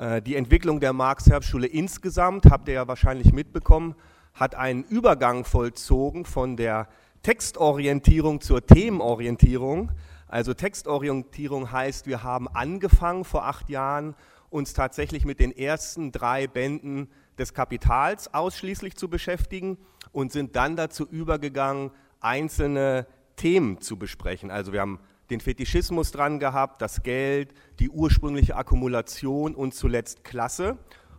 Äh, die Entwicklung der Marx-Herbstschule insgesamt, habt ihr ja wahrscheinlich mitbekommen, hat einen Übergang vollzogen von der Textorientierung zur Themenorientierung. Also Textorientierung heißt, wir haben angefangen vor acht Jahren, uns tatsächlich mit den ersten drei Bänden des Kapitals ausschließlich zu beschäftigen und sind dann dazu übergegangen, einzelne Themen zu besprechen. Also wir haben den Fetischismus dran gehabt, das Geld, die ursprüngliche Akkumulation und zuletzt Klasse.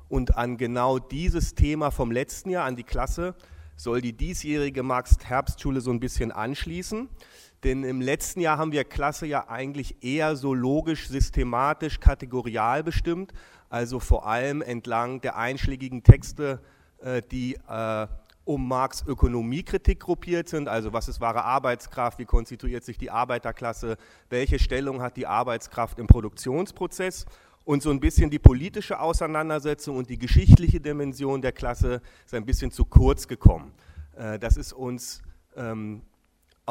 Und an genau dieses Thema vom letzten Jahr, an die Klasse, soll die diesjährige Marx-Herbstschule so ein bisschen anschließen. Denn im letzten Jahr haben wir Klasse ja eigentlich eher so logisch, systematisch, kategorial bestimmt, also vor allem entlang der einschlägigen Texte, äh, die äh, um Marx Ökonomiekritik gruppiert sind, also was ist wahre Arbeitskraft, wie konstituiert sich die Arbeiterklasse, welche Stellung hat die Arbeitskraft im Produktionsprozess und so ein bisschen die politische Auseinandersetzung und die geschichtliche Dimension der Klasse ist ein bisschen zu kurz gekommen. Äh, das ist uns ähm,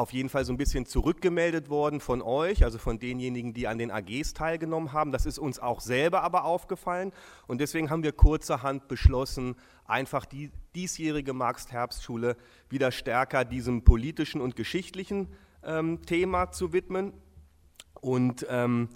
auf jeden Fall so ein bisschen zurückgemeldet worden von euch, also von denjenigen, die an den AGs teilgenommen haben. Das ist uns auch selber aber aufgefallen und deswegen haben wir kurzerhand beschlossen, einfach die diesjährige Marx-Herbstschule wieder stärker diesem politischen und geschichtlichen ähm, Thema zu widmen. Und ähm,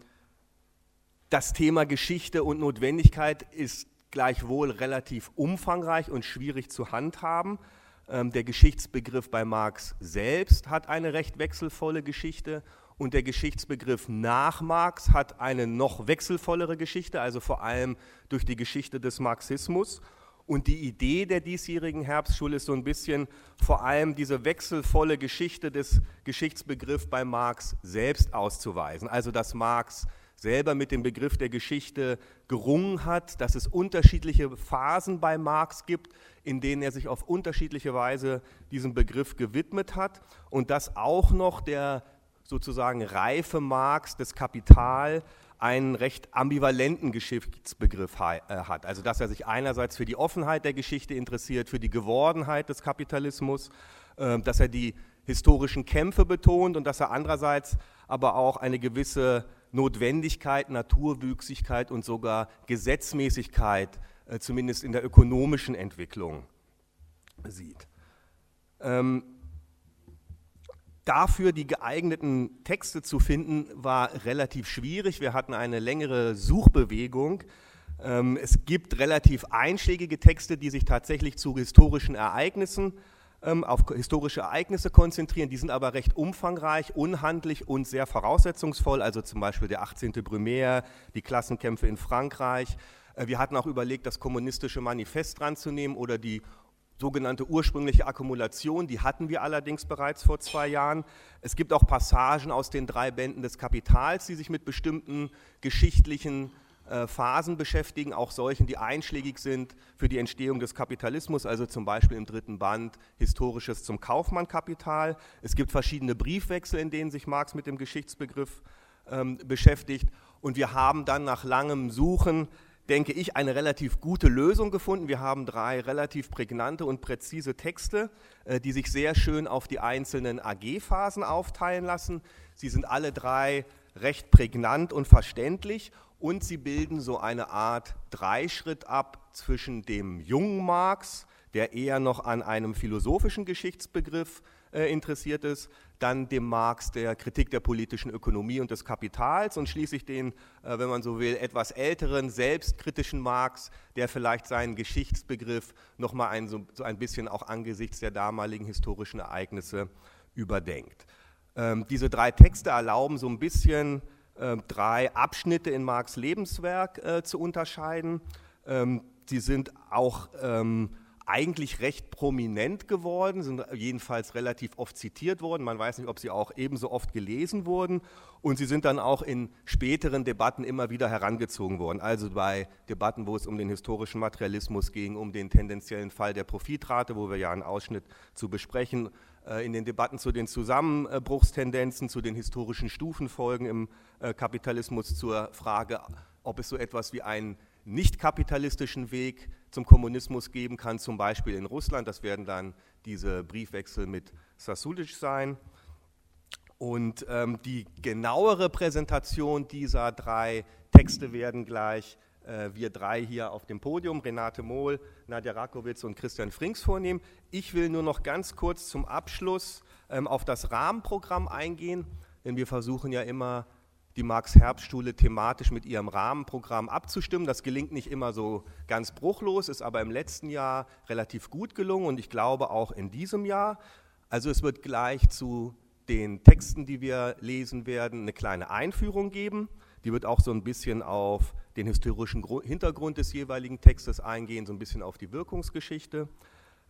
das Thema Geschichte und Notwendigkeit ist gleichwohl relativ umfangreich und schwierig zu handhaben. Ähm, der Geschichtsbegriff bei Marx selbst hat eine recht wechselvolle Geschichte und der Geschichtsbegriff nach Marx hat eine noch wechselvollere Geschichte, also vor allem durch die Geschichte des Marxismus. Und die Idee der diesjährigen Herbstschule ist so ein bisschen vor allem diese wechselvolle Geschichte des Geschichtsbegriffs bei Marx selbst auszuweisen. Also dass Marx selber mit dem Begriff der Geschichte gerungen hat, dass es unterschiedliche Phasen bei Marx gibt, in denen er sich auf unterschiedliche Weise diesem Begriff gewidmet hat und dass auch noch der sozusagen reife Marx des Kapital einen recht ambivalenten Geschichtsbegriff äh, hat. Also dass er sich einerseits für die Offenheit der Geschichte interessiert, für die Gewordenheit des Kapitalismus, ähm, dass er die historischen Kämpfe betont und dass er andererseits aber auch eine gewisse Notwendigkeit, Naturwüchsigkeit und sogar Gesetzmäßigkeit, äh, zumindest in der ökonomischen Entwicklung, sieht. Ähm, dafür die geeigneten Texte zu finden, war relativ schwierig. Wir hatten eine längere Suchbewegung. Ähm, es gibt relativ einschlägige Texte, die sich tatsächlich zu historischen Ereignissen ähm, auf historische Ereignisse konzentrieren. Die sind aber recht umfangreich, unhandlich und sehr voraussetzungsvoll. Also zum Beispiel der 18. Brumaire, die Klassenkämpfe in Frankreich. Äh, wir hatten auch überlegt, das kommunistische Manifest dranzunehmen oder die sogenannte ursprüngliche Akkumulation, die hatten wir allerdings bereits vor zwei Jahren. Es gibt auch Passagen aus den drei Bänden des Kapitals, die sich mit bestimmten geschichtlichen Phasen beschäftigen, auch solchen, die einschlägig sind für die Entstehung des Kapitalismus, also zum Beispiel im dritten Band Historisches zum Kaufmannkapital. Es gibt verschiedene Briefwechsel, in denen sich Marx mit dem Geschichtsbegriff ähm, beschäftigt. Und wir haben dann nach langem Suchen, denke ich, eine relativ gute Lösung gefunden. Wir haben drei relativ prägnante und präzise Texte, äh, die sich sehr schön auf die einzelnen AG-Phasen aufteilen lassen. Sie sind alle drei recht prägnant und verständlich und sie bilden so eine Art Dreischritt ab zwischen dem jungen Marx, der eher noch an einem philosophischen Geschichtsbegriff äh, interessiert ist, dann dem Marx der Kritik der politischen Ökonomie und des Kapitals und schließlich den, äh, wenn man so will, etwas älteren, selbstkritischen Marx, der vielleicht seinen Geschichtsbegriff nochmal ein, so, so ein bisschen auch angesichts der damaligen historischen Ereignisse überdenkt. Ähm, diese drei Texte erlauben so ein bisschen drei Abschnitte in Marx Lebenswerk äh, zu unterscheiden. Ähm, sie sind auch ähm, eigentlich recht prominent geworden, sind jedenfalls relativ oft zitiert worden. Man weiß nicht, ob sie auch ebenso oft gelesen wurden. Und sie sind dann auch in späteren Debatten immer wieder herangezogen worden. Also bei Debatten, wo es um den historischen Materialismus ging, um den tendenziellen Fall der Profitrate, wo wir ja einen Ausschnitt zu besprechen, in den Debatten zu den Zusammenbruchstendenzen, zu den historischen Stufenfolgen im äh, Kapitalismus, zur Frage, ob es so etwas wie einen nicht kapitalistischen Weg zum Kommunismus geben kann, zum Beispiel in Russland. Das werden dann diese Briefwechsel mit Sasulic sein. Und ähm, die genauere Präsentation dieser drei Texte werden gleich äh, wir drei hier auf dem Podium, Renate Mohl, Nadja Rakowitz und Christian Frings vornehmen. Ich will nur noch ganz kurz zum Abschluss ähm, auf das Rahmenprogramm eingehen, denn wir versuchen ja immer, die Marx-Herbst-Schule thematisch mit ihrem Rahmenprogramm abzustimmen. Das gelingt nicht immer so ganz bruchlos, ist aber im letzten Jahr relativ gut gelungen und ich glaube auch in diesem Jahr. Also es wird gleich zu den Texten, die wir lesen werden, eine kleine Einführung geben. Die wird auch so ein bisschen auf den historischen Hintergrund des jeweiligen Textes eingehen, so ein bisschen auf die Wirkungsgeschichte.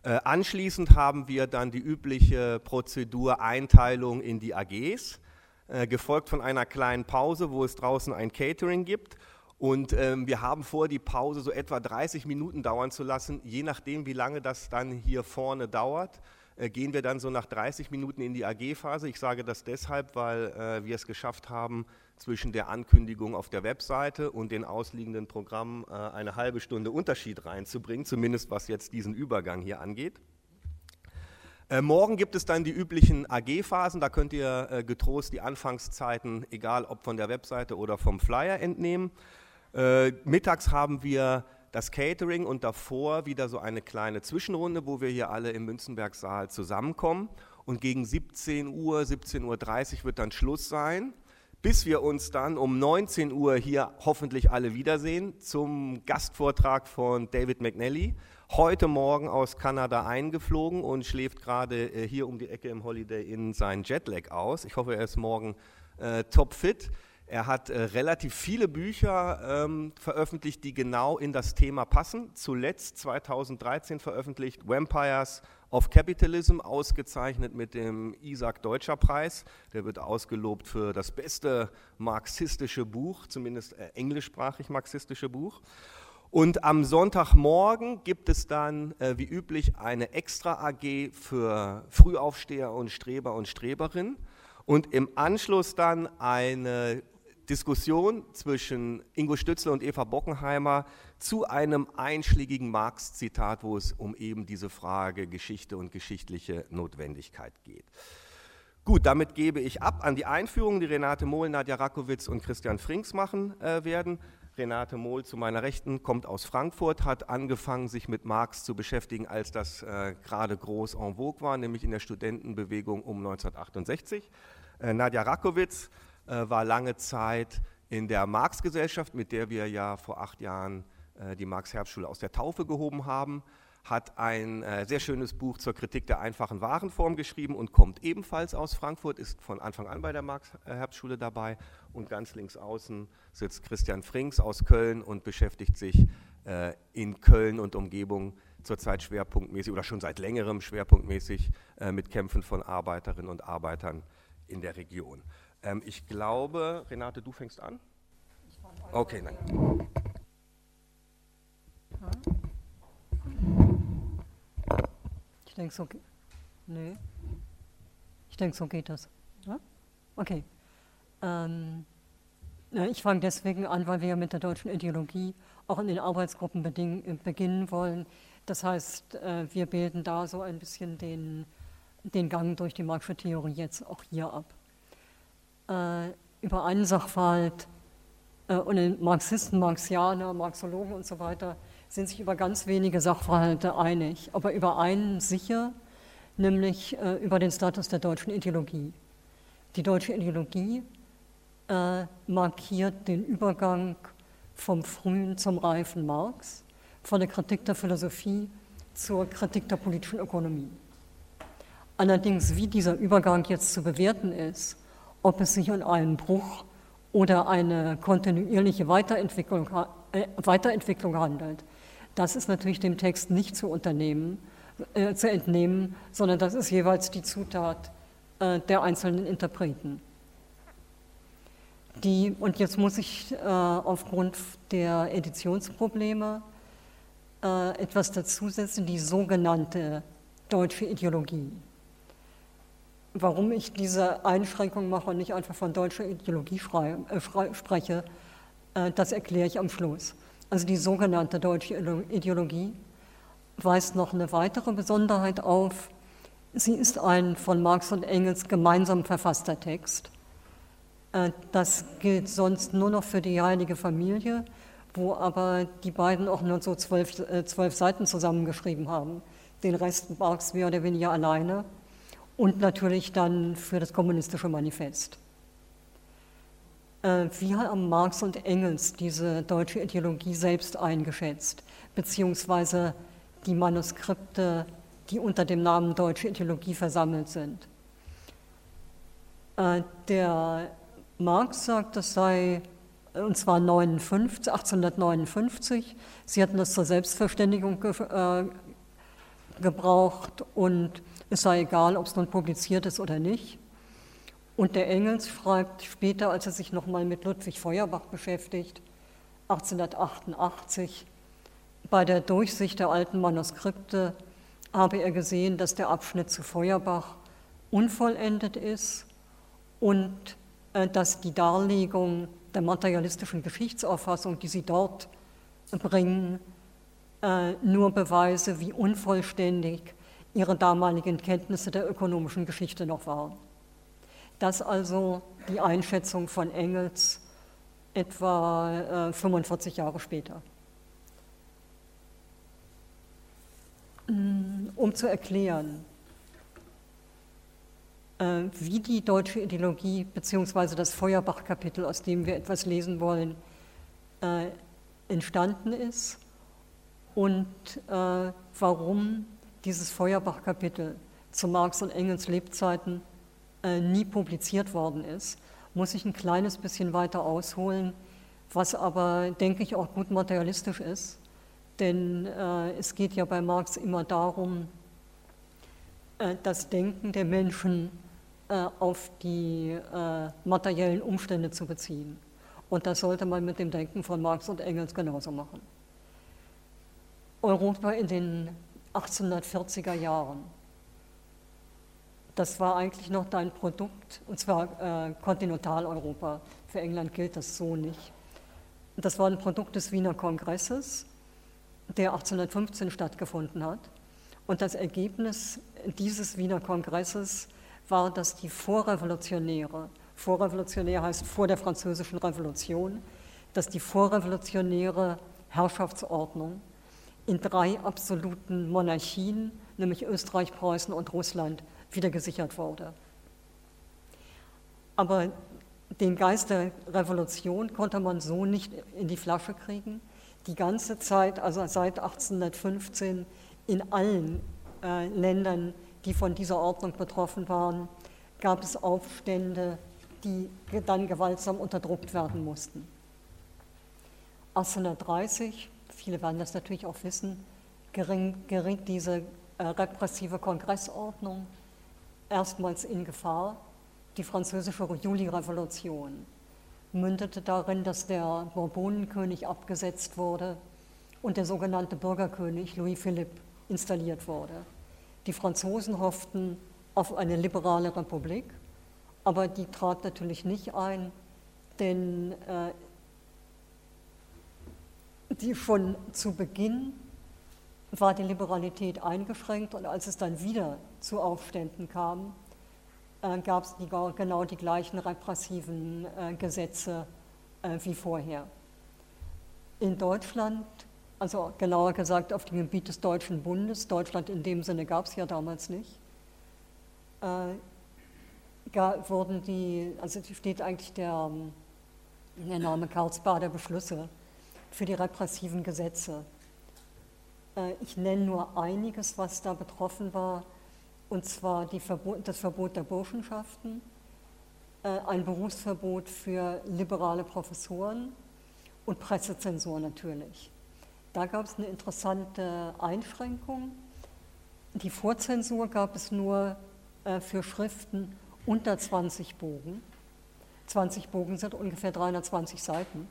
Äh, anschließend haben wir dann die übliche Prozedur Einteilung in die AGs, äh, gefolgt von einer kleinen Pause, wo es draußen ein Catering gibt. Und ähm, wir haben vor, die Pause so etwa 30 Minuten dauern zu lassen, je nachdem, wie lange das dann hier vorne dauert. Äh, gehen wir dann so nach 30 Minuten in die AG-Phase. Ich sage das deshalb, weil äh, wir es geschafft haben, zwischen der Ankündigung auf der Webseite und den ausliegenden Programmen äh, eine halbe Stunde Unterschied reinzubringen, zumindest was jetzt diesen Übergang hier angeht. morgen gibt es dann die üblichen AG-Phasen, da könnt ihr getrost die Anfangszeiten, egal ob von der Webseite oder vom Flyer, entnehmen. mittags haben wir das Catering und davor wieder so eine kleine Zwischenrunde, wo wir hier alle im Münzenberg-Saal zusammenkommen. Und gegen 17 Uhr, 17.30 Uhr wird dann Schluss sein, bis wir uns dann um 19 Uhr hier hoffentlich alle wiedersehen zum Gastvortrag von David McNally. Heute Morgen aus Kanada eingeflogen und schläft gerade äh, hier um die Ecke im Holiday Inn seinen Jetlag aus. Ich hoffe, er ist morgen äh, topfit. Er hat äh, relativ viele Bücher ähm, veröffentlicht, die genau in das Thema passen. Zuletzt 2013 veröffentlicht Vampires of Capitalism, ausgezeichnet mit dem Isaac Deutscher Preis. Der wird ausgelobt für das beste marxistische Buch, zumindest äh, englischsprachig marxistische Buch. Und am Sonntagmorgen gibt es dann, äh, wie üblich, eine Extra AG für Frühaufsteher und Streber und Streberinnen. Und im Anschluss dann eine Diskussion zwischen Ingo Stützler und Eva Bockenheimer zu einem einschlägigen Marx-Zitat, wo es um eben diese Frage Geschichte und geschichtliche Notwendigkeit geht. Gut, damit gebe ich ab an die Einführung, die Renate Mohl, Nadja Rakowitz und Christian Frings machen äh, werden. Renate Mohl zu meiner Rechten kommt aus Frankfurt, hat angefangen, sich mit Marx zu beschäftigen, als das äh, gerade groß en vogue war, nämlich in der Studentenbewegung um 1968. Äh, Nadja Rakowitz war lange Zeit in der Marx-Gesellschaft, mit der wir ja vor acht Jahren äh, die Marx-Herbstschule aus der Taufe gehoben haben, hat ein äh, sehr schönes Buch zur Kritik der einfachen Warenform geschrieben und kommt ebenfalls aus Frankfurt, ist von Anfang an bei der Marx-Herbstschule dabei. Und ganz links außen sitzt Christian Frings aus Köln und beschäftigt sich in Köln und Umgebung zurzeit schwerpunktmäßig oder schon seit längerem schwerpunktmäßig mit Kämpfen von Arbeiterinnen und Arbeitern in der Region. Ähm, ich glaube, Renate, du fängst an? Okay, nein. Ich denke, so Nee. Ich denke, so geht das. Ja? Okay. Ähm, ich fange deswegen an, weil wir mit der deutschen Ideologie auch in den Arbeitsgruppen beginnen wollen. Das heißt, äh, wir bilden da so ein bisschen den, den Gang durch die Marxische Theorie jetzt auch hier ab äh, über einen Sachverhalt äh, und Marxisten, Marxianer, Marxologen und so weiter sind sich über ganz wenige Sachverhalte einig, aber über einen sicher, nämlich äh, über den Status der deutschen Ideologie. Die deutsche Ideologie äh, markiert den Übergang vom frühen zum reifen Marx, von der Kritik der Philosophie zur Kritik der politischen Ökonomie. Allerdings, wie dieser Übergang jetzt zu bewerten ist, ob es sich um einen Bruch oder eine kontinuierliche Weiterentwicklung, äh, Weiterentwicklung handelt. Das ist natürlich dem Text nicht zu unternehmen, äh, zu entnehmen, sondern das ist jeweils die Zutat äh, der einzelnen Interpreten. Die, und jetzt muss ich äh, aufgrund der Editionsprobleme äh, etwas dazusetzen, die sogenannte deutsche Ideologie. Warum ich diese Einschränkung mache und nicht einfach von deutscher Ideologie äh, spreche, äh, das erkläre ich am Schluss. Also die sogenannte deutsche Ideologie weist noch eine weitere Besonderheit auf. Sie ist ein von Marx und Engels gemeinsam verfasster Text. Äh, das gilt sonst nur noch für die Heilige Familie, wo aber die beiden auch nur so zwölf, äh, zwölf Seiten zusammengeschrieben haben. Den Rest Marx mehr oder weniger alleine und natürlich dann für das kommunistische Manifest. Äh, wie haben Marx und Engels diese deutsche Ideologie selbst eingeschätzt, beziehungsweise die Manuskripte, die unter dem Namen deutsche Ideologie versammelt sind? Äh, der Marx sagt, das sei, und zwar 59, 1859, sie hatten das zur Selbstverständigung äh, gebraucht und es sei egal, ob es nun publiziert ist oder nicht. Und der Engels schreibt später, als er sich nochmal mit Ludwig Feuerbach beschäftigt, 1888, bei der Durchsicht der alten Manuskripte habe er gesehen, dass der Abschnitt zu Feuerbach unvollendet ist und äh, dass die Darlegung der materialistischen Geschichtsauffassung, die sie dort bringen, äh, nur Beweise, wie unvollständig ihre damaligen Kenntnisse der ökonomischen Geschichte noch waren. Das also die Einschätzung von Engels etwa 45 äh, Jahre später. Mm, um zu erklären, äh, wie die deutsche Ideologie bzw. das Feuerbach-Kapitel, aus dem wir etwas lesen wollen, entstanden ist und warum dieses Feuerbach-Kapitel zu Marx und Engels Lebzeiten äh, nie publiziert worden ist, muss ich ein kleines bisschen weiter ausholen, was aber, denke ich, auch gut materialistisch ist. Denn äh, es geht ja bei Marx immer darum, äh, das Denken der Menschen äh, auf die äh, materiellen Umstände zu beziehen. Und das sollte man mit dem Denken von Marx und Engels genauso machen. Europa in den 1840er Jahren das war eigentlich noch dein Produkt, und zwar äh, Kontinentaleuropa. Für England gilt das so nicht. Das war ein Produkt des Wiener Kongresses, der 1815 stattgefunden hat. Und das Ergebnis dieses Wiener Kongresses war, dass die Vorrevolutionäre, vorrevolutionär heißt vor der Französischen Revolution, dass die vorrevolutionäre Herrschaftsordnung in drei absoluten Monarchien, nämlich Österreich, Preußen und Russland, wieder gesichert wurde. Aber den Geist der Revolution konnte man so nicht in die Flasche kriegen. Die ganze Zeit, also seit 1815, in allen äh, Ländern, die von dieser Ordnung betroffen waren, gab es Aufstände, die dann gewaltsam unterdrückt werden mussten. 1830, viele werden das natürlich auch wissen, geriet diese äh, repressive Kongressordnung erstmals in Gefahr. Die französische Juli-Revolution mündete darin, dass der Bourbonenkönig abgesetzt wurde und der sogenannte Bürgerkönig Louis Philippe installiert wurde. Die Franzosen hofften auf eine liberale Republik, aber die trat natürlich nicht ein, denn äh, die schon zu Beginn war die Liberalität eingeschränkt und als es dann wieder zu Aufständen kam, äh, gab es genau die gleichen repressiven äh, Gesetze äh, wie vorher. In Deutschland, also genauer gesagt auf dem Gebiet des Deutschen Bundes, Deutschland in dem Sinne gab es ja damals nicht, äh, wurden die, also steht eigentlich der, der Name Karlsbader Beschlüsse für die repressiven Gesetze äh, ich nenne nur einiges, was da betroffen war, und zwar Verbot, das Verbot der Burschenschaften, äh, ein Berufsverbot für liberale Professoren und Pressezensur natürlich. Da gab es eine interessante Einschränkung. Die Vorzensur gab es nur äh, für Schriften unter 20 Bogen. 20 Bogen sind ungefähr 320 Seiten.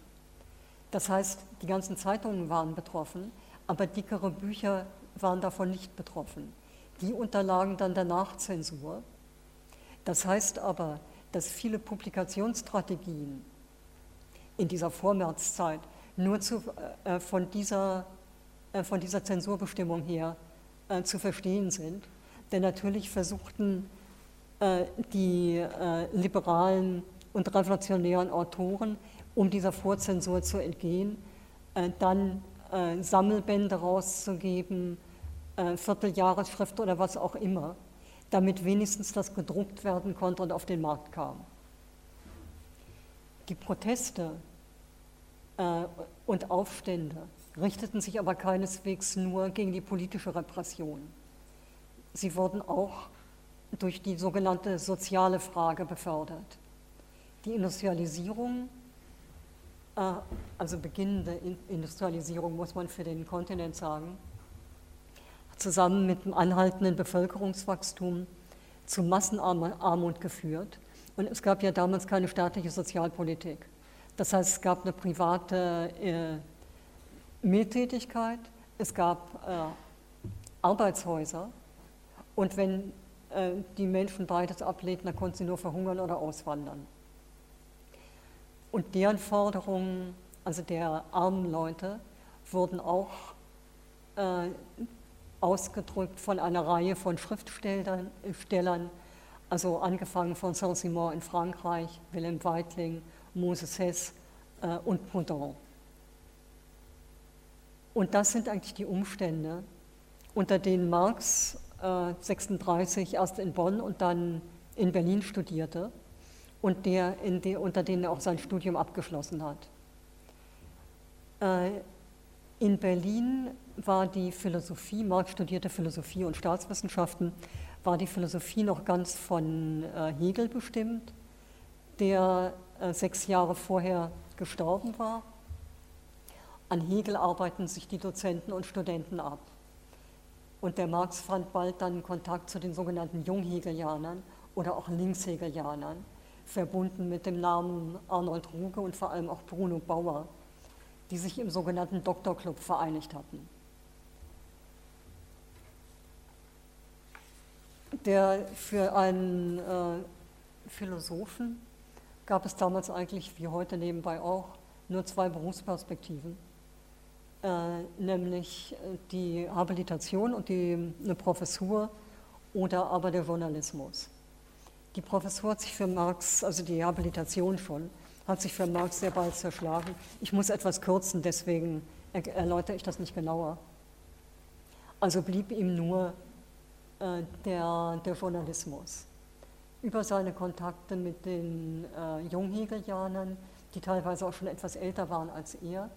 Das heißt, die ganzen Zeitungen waren betroffen aber dickere Bücher waren davon nicht betroffen. Die unterlagen dann der Nachzensur. Das heißt aber, dass viele Publikationsstrategien in dieser Vormärzzeit nur zu, äh, von, dieser, äh, von dieser Zensurbestimmung her äh, zu verstehen sind. Denn natürlich versuchten äh, die äh, liberalen und revolutionären Autoren, um dieser Vorzensur zu entgehen, äh, dann äh, Sammelbände rauszugeben, äh, Vierteljahresschrift oder was auch immer, damit wenigstens das gedruckt werden konnte und auf den Markt kam. Die Proteste und Aufstände richteten sich aber keineswegs nur gegen die politische Repression. Sie wurden auch durch die sogenannte soziale Frage befördert. Die Industrialisierung, äh, also beginnende Industrialisierung muss man für den Kontinent sagen, zusammen mit dem anhaltenden Bevölkerungswachstum zu Massenarmut geführt. Und es gab ja damals keine staatliche Sozialpolitik. Das heißt, es gab eine private äh, Miettätigkeit, es gab äh, Arbeitshäuser und wenn äh, die Menschen beides ablehnten, dann konnten sie nur verhungern oder auswandern. Und deren Forderungen, also der armen Leute, wurden auch äh, ausgedrückt von einer Reihe von Schriftstellern, also angefangen von Saint-Simon in Frankreich, Wilhelm Weitling, Moses Hess äh, und Proudhon. Und das sind eigentlich die Umstände, unter denen Marx äh, 36 erst in Bonn und dann in Berlin studierte und der, de, unter denen er auch sein Studium abgeschlossen hat. Äh, in Berlin war die Philosophie, Marx studierte Philosophie und Staatswissenschaften, war die Philosophie noch ganz von äh, Hegel bestimmt, der äh, sechs Jahre vorher gestorben war. An Hegel arbeiten sich die Dozenten und Studenten ab. Und der Marx fand bald dann Kontakt zu den sogenannten Junghegelianern oder auch Linkshegelianern, verbunden mit dem Namen Arnold Ruge und vor allem auch Bruno Bauer, die sich im sogenannten Doktorclub vereinigt hatten. Der für einen äh, Philosophen gab es damals eigentlich, wie heute nebenbei auch, nur zwei Berufsperspektiven, äh, nämlich die Habilitation und die, eine Professur oder aber der Journalismus. Die Professur hat sich für Marx, also die Habilitation schon, hat sich für Marx sehr bald zerschlagen. Ich muss etwas kürzen, deswegen erläutere ich das nicht genauer. Also blieb ihm nur äh, der, der Journalismus. Über seine Kontakte mit den äh, Junghegelianern, die teilweise auch schon etwas älter waren als er,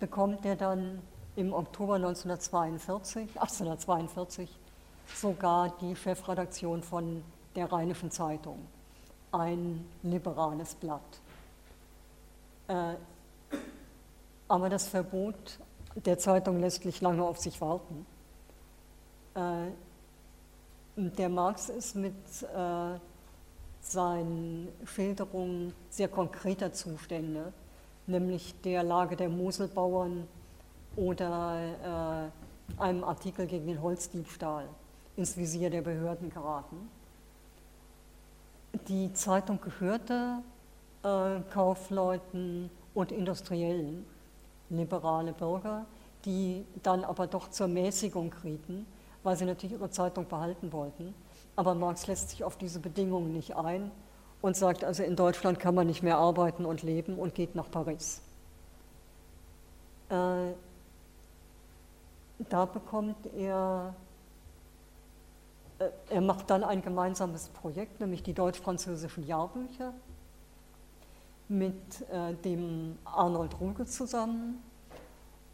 bekommt er dann im Oktober 1942, 1842 sogar die Chefredaktion von der Rheinischen Zeitung, ein liberales Blatt. Äh, aber das Verbot der Zeitung lässt nicht lange auf sich warten. Äh, der Marx ist mit äh, seinen Schilderungen sehr konkreter Zustände, nämlich der Lage der Moselbauern oder äh, einem Artikel gegen den Holzdiebstahl ins Visier der Behörden geraten. Die Zeitung gehörte äh, Kaufleuten und Industriellen, liberale Bürger, die dann aber doch zur Mäßigung rieten, weil sie natürlich ihre Zeitung behalten wollten. Aber Marx lässt sich auf diese Bedingungen nicht ein und sagt, also in Deutschland kann man nicht mehr arbeiten und leben und geht nach Paris. Äh, da bekommt er, er macht dann ein gemeinsames Projekt, nämlich die deutsch-französischen Jahrbücher mit äh, dem Arnold Ruge zusammen.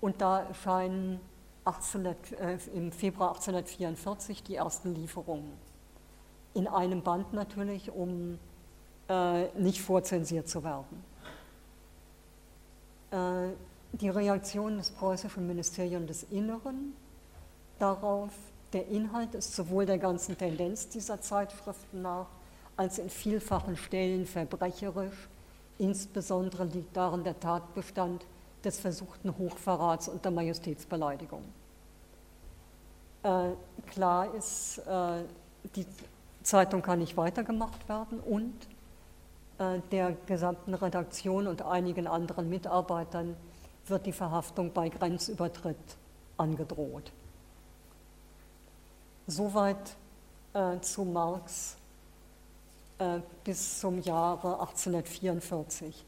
Und da erscheinen 1800, äh, im Februar 1844 die ersten Lieferungen. In einem Band natürlich, um äh, nicht vorzensiert zu werden. Äh, die Reaktion des preußischen Ministeriums des Inneren darauf, der Inhalt ist sowohl der ganzen Tendenz dieser Zeitschriften nach, als in vielfachen Stellen verbrecherisch, insbesondere liegt darin der Tatbestand des versuchten Hochverrats und der Majestätsbeleidigung. Äh, klar ist, äh, die Zeitung kann nicht weitergemacht werden und äh, der gesamten Redaktion und einigen anderen Mitarbeitern wird die Verhaftung bei Grenzübertritt angedroht. Soweit äh, zu Marx äh, bis zum Jahre 1844.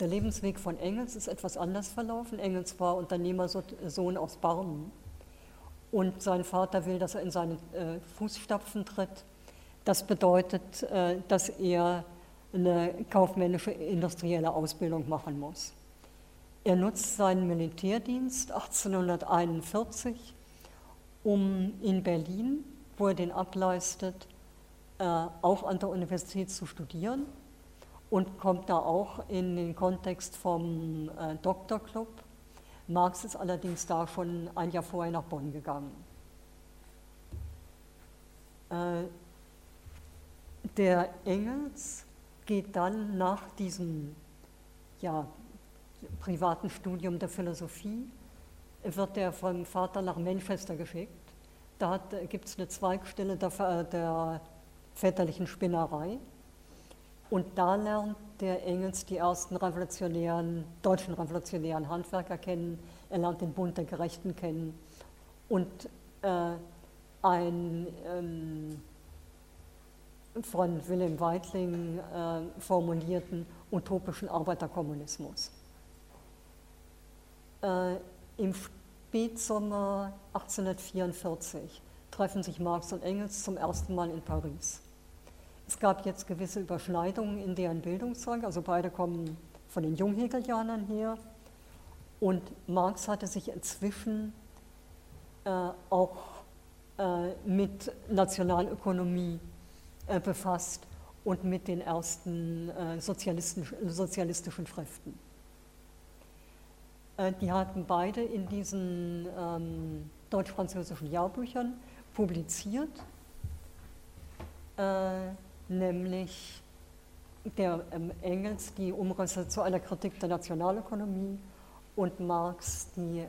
Der Lebensweg von Engels ist etwas anders verlaufen. Engels war Unternehmersohn aus Barmen und sein Vater will, dass er in seine äh, Fußstapfen tritt. Das bedeutet, äh, dass er eine kaufmännische industrielle Ausbildung machen muss. Er nutzt seinen Militärdienst 1841, um in Berlin, wo er den ableistet, äh, auch an der Universität zu studieren und kommt da auch in den Kontext vom äh, Doktorclub. Marx ist allerdings da schon ein Jahr vorher nach Bonn gegangen. Äh, der Engels geht dann nach diesem ja, privaten Studium der Philosophie, wird er vom Vater nach Manchester geschickt. Da gibt es eine Zweigstelle der, der väterlichen Spinnerei. Und da lernt der Engels die ersten revolutionären, deutschen revolutionären Handwerker kennen. Er lernt den Bund der Gerechten kennen und äh, ein ähm, von Wilhelm Weitling äh, formulierten utopischen Arbeiterkommunismus. Äh, Im Spätsommer 1844 treffen sich Marx und Engels zum ersten Mal in Paris. Es gab jetzt gewisse Überschneidungen in deren Bildungsrang, also beide kommen von den Junghegelianern her. Und Marx hatte sich inzwischen äh, auch äh, mit Nationalökonomie äh, befasst und mit den ersten äh, sozialistischen Schriften. Äh, die hatten beide in diesen ähm, deutsch-französischen Jahrbüchern publiziert. Äh, nämlich der ähm, Engels die Umrisse zu einer Kritik der Nationalökonomie und Marx die äh,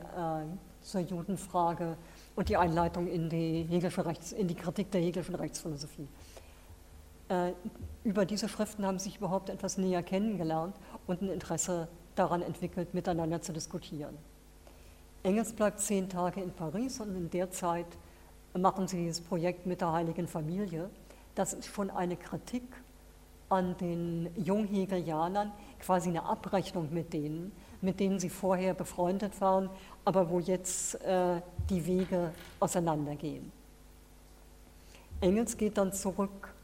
zur Judenfrage und die Einleitung in die, Rechts, in die Kritik der hegelischen Rechtsphilosophie. Äh, über diese Schriften haben sich überhaupt etwas näher kennengelernt und ein Interesse daran entwickelt, miteinander zu diskutieren. Engels bleibt zehn Tage in Paris und in der Zeit machen sie dieses Projekt mit der Heiligen Familie das ist schon eine Kritik an den Junghegelianern, quasi eine Abrechnung mit denen, mit denen sie vorher befreundet waren, aber wo jetzt äh, die Wege auseinandergehen. Engels geht dann zurück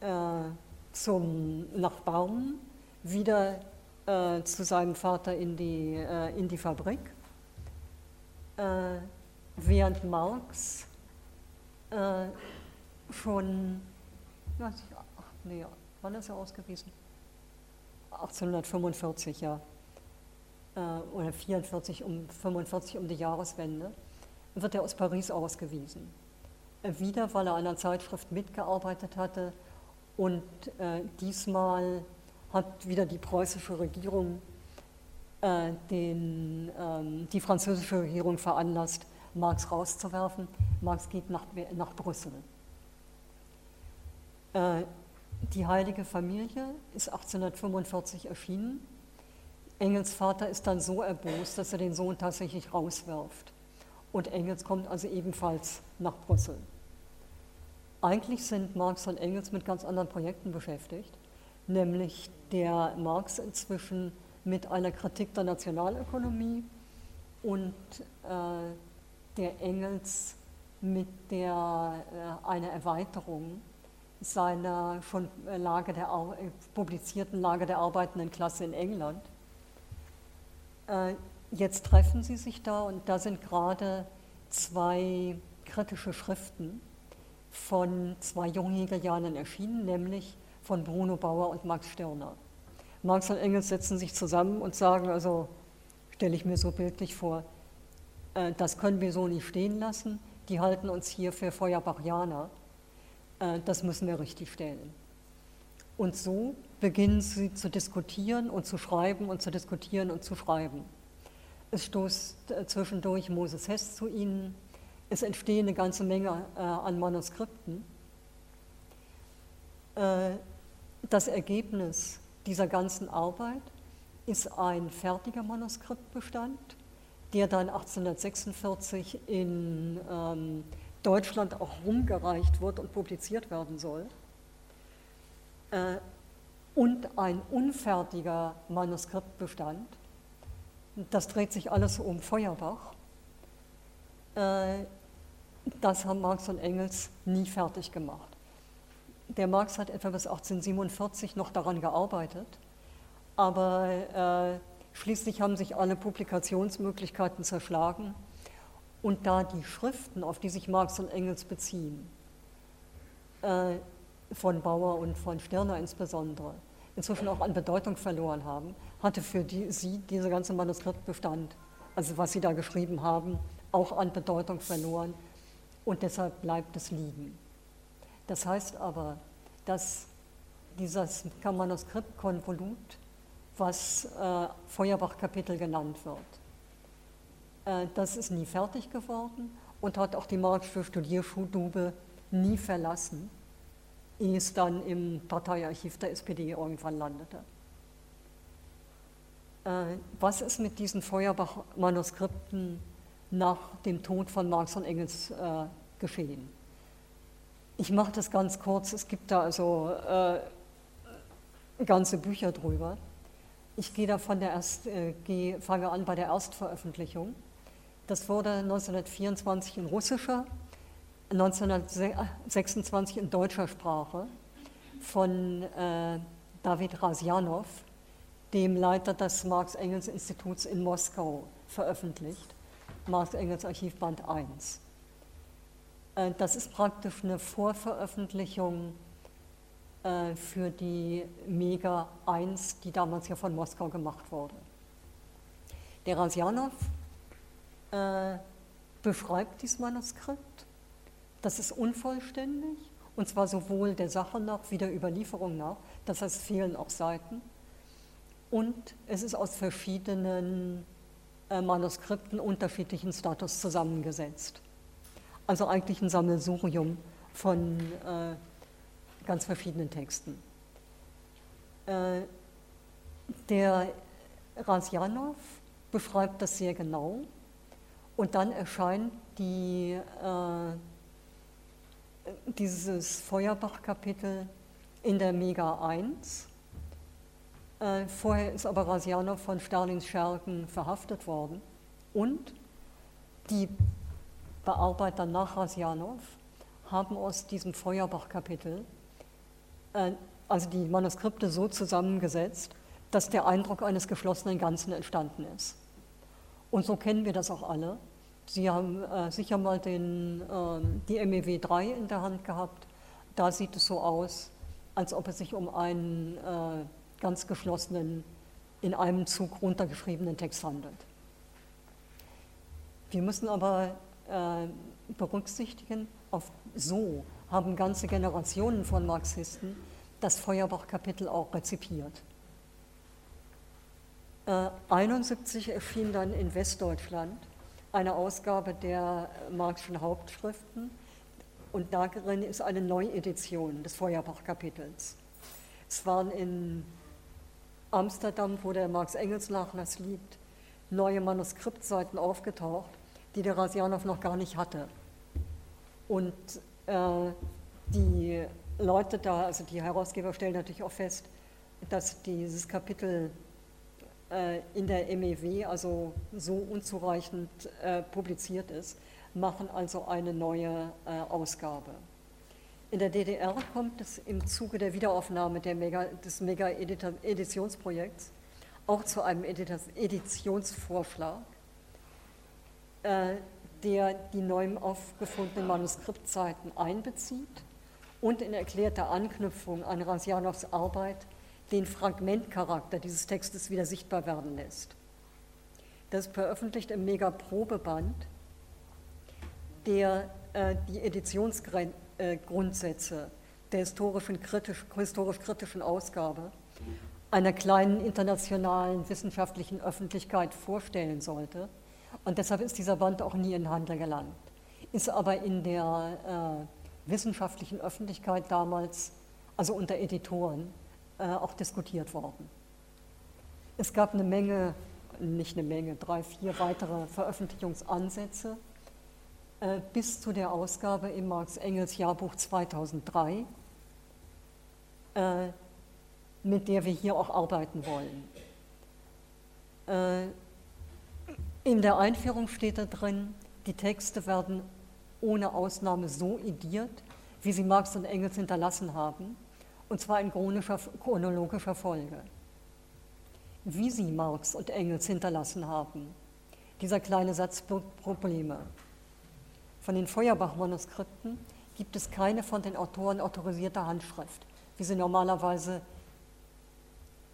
äh, zum, nach Baum, wieder äh, zu seinem Vater in die, äh, in die Fabrik, äh, während Marx äh, schon ach, nee, wann ist er ausgewiesen? 1845, ja. Oder 44, um 45 um die Jahreswende, wird er aus Paris ausgewiesen. Wieder, weil er an einer Zeitschrift mitgearbeitet hatte und äh, diesmal hat wieder die preußische Regierung äh, den, ähm, die französische Regierung veranlasst, Marx rauszuwerfen. Marx geht nach, nach Brüssel. Äh, die heilige Familie ist 1845 erschienen. Engels Vater ist dann so erbost, dass er den Sohn tatsächlich rauswirft. Und Engels kommt also ebenfalls nach Brüssel. Eigentlich sind Marx und Engels mit ganz anderen Projekten beschäftigt, nämlich der Marx inzwischen mit einer Kritik der Nationalökonomie und äh, der Engels mit der, äh, einer Erweiterung seiner schon äh, Lage der, äh, publizierten Lage der arbeitenden Klasse in England. Äh, jetzt treffen sie sich da und da sind gerade zwei kritische Schriften von zwei Junghegelianern erschienen, nämlich von Bruno Bauer und Max Stirner. Marx und Engels setzen sich zusammen und sagen, also stelle ich mir so bildlich vor, das können wir so nicht stehen lassen, die halten uns hier für Feuerbachjaner äh, das müssen wir richtig stellen. Und so beginnen sie zu diskutieren und zu schreiben und zu diskutieren und zu schreiben. Es stoßt äh, zwischendurch Moses Hess zu ihnen. Es entstehen eine ganze Menge äh, an Manuskripten. Das Ergebnis dieser ganzen Arbeit ist ein fertiger Manuskriptbestand, der dann 1846 in ähm, Deutschland auch rumgereicht wird und publiziert werden soll. Äh, und ein unfertiger Manuskriptbestand. Das dreht sich alles um Feuerbach. Äh, das haben Marx und Engels nie fertig gemacht. Der Marx hat etwa bis 1847 noch daran gearbeitet, aber äh, schließlich haben sich alle Publikationsmöglichkeiten zerschlagen. Und da die Schriften, auf die sich Marx und Engels beziehen, äh, von Bauer und von Stirner insbesondere, inzwischen auch an Bedeutung verloren haben, hatte für die, sie dieser ganze Manuskriptbestand, also was sie da geschrieben haben, auch an Bedeutung verloren. Und deshalb bleibt es liegen. Das heißt aber, dass dieses Manuskriptkonvolut, was äh, Feuerbach-Kapitel genannt wird, äh, das ist nie fertig geworden und hat auch die Marxische Studierschulstube nie verlassen, ehe es dann im Parteiarchiv der SPD irgendwann landete. Äh, was ist mit diesen Feuerbach-Manuskripten nach dem Tod von Marx und Engels äh, geschehen. Ich mache das ganz kurz, es gibt da also äh, ganze Bücher drüber. Ich gehe da von der Erst, äh, gehe, fange an bei der Erstveröffentlichung. Das wurde 1924 in russischer, 1926 in deutscher Sprache von äh, David Rasjanov, dem Leiter des Marx-Engels-Instituts in Moskau, veröffentlicht. Marx-Engels Archivband 1. Äh, das ist praktisch eine Vorveröffentlichung äh, für die Mega 1, die damals ja von Moskau gemacht wurde. Der Rasjanov äh, beschreibt dieses Manuskript. Das ist unvollständig, und zwar sowohl der Sache nach wie der Überlieferung nach. Das heißt, es fehlen auch Seiten. Und es ist aus verschiedenen äh, Manuskripten unterschiedlichen Status zusammengesetzt. Also eigentlich ein Sammelsurium von äh, ganz verschiedenen Texten. Äh, der Rasjanov beschreibt das sehr genau und dann erscheint die, äh, dieses Feuerbach-Kapitel in der Mega 1. Äh, vorher ist aber Rasjanov von Stalins Schergen verhaftet worden und die Bearbeiter nach Rasjanov haben aus diesem Feuerbach-Kapitel äh, also die Manuskripte so zusammengesetzt, dass der Eindruck eines geschlossenen Ganzen entstanden ist. Und so kennen wir das auch alle. Sie haben äh, sicher mal den, äh, die MEW 3 in der Hand gehabt. Da sieht es so aus, als ob es sich um einen äh, ganz geschlossenen, in einem Zug runtergeschriebenen Text handelt. Wir müssen aber berücksichtigen. Auf so haben ganze Generationen von Marxisten das Feuerbach-Kapitel auch rezipiert. Äh, 71 erschien dann in Westdeutschland eine Ausgabe der Marxischen Hauptschriften und darin ist eine Neuedition des Feuerbach-Kapitels. Es waren in Amsterdam, wo der Marx-Engels-Nachlass liegt, neue Manuskriptseiten aufgetaucht die der Rasjanov noch gar nicht hatte. Und äh, die Leute da, also die Herausgeber stellen natürlich auch fest, dass dieses Kapitel äh, in der MEW also so unzureichend äh, publiziert ist, machen also eine neue äh, Ausgabe. In der DDR kommt es im Zuge der Wiederaufnahme der Mega, des Mega-Editionsprojekts auch zu einem Editionsvorschlag der die neu aufgefundenen Manuskriptseiten einbezieht und in erklärter Anknüpfung an Rasjanows Arbeit den Fragmentcharakter dieses Textes wieder sichtbar werden lässt. Das ist veröffentlicht im Mega-Probeband, der äh, die Editionsgrundsätze der historischen kritisch, historisch-kritischen Ausgabe einer kleinen internationalen wissenschaftlichen Öffentlichkeit vorstellen sollte und deshalb ist dieser Band auch nie in den Handel gelangt. Ist aber in der äh, wissenschaftlichen Öffentlichkeit damals, also unter Editoren, äh, auch diskutiert worden. Es gab eine Menge, nicht eine Menge, drei, vier weitere Veröffentlichungsansätze äh, bis zu der Ausgabe im Marx Engels Jahrbuch 2003. Äh, mit der wir hier auch arbeiten wollen. In der Einführung steht da drin, die Texte werden ohne Ausnahme so ediert, wie sie Marx und Engels hinterlassen haben, und zwar in chronologischer Folge. Wie sie Marx und Engels hinterlassen haben, dieser kleine Satz Probleme. Von den Feuerbach-Manuskripten gibt es keine von den Autoren autorisierte Handschrift, wie sie normalerweise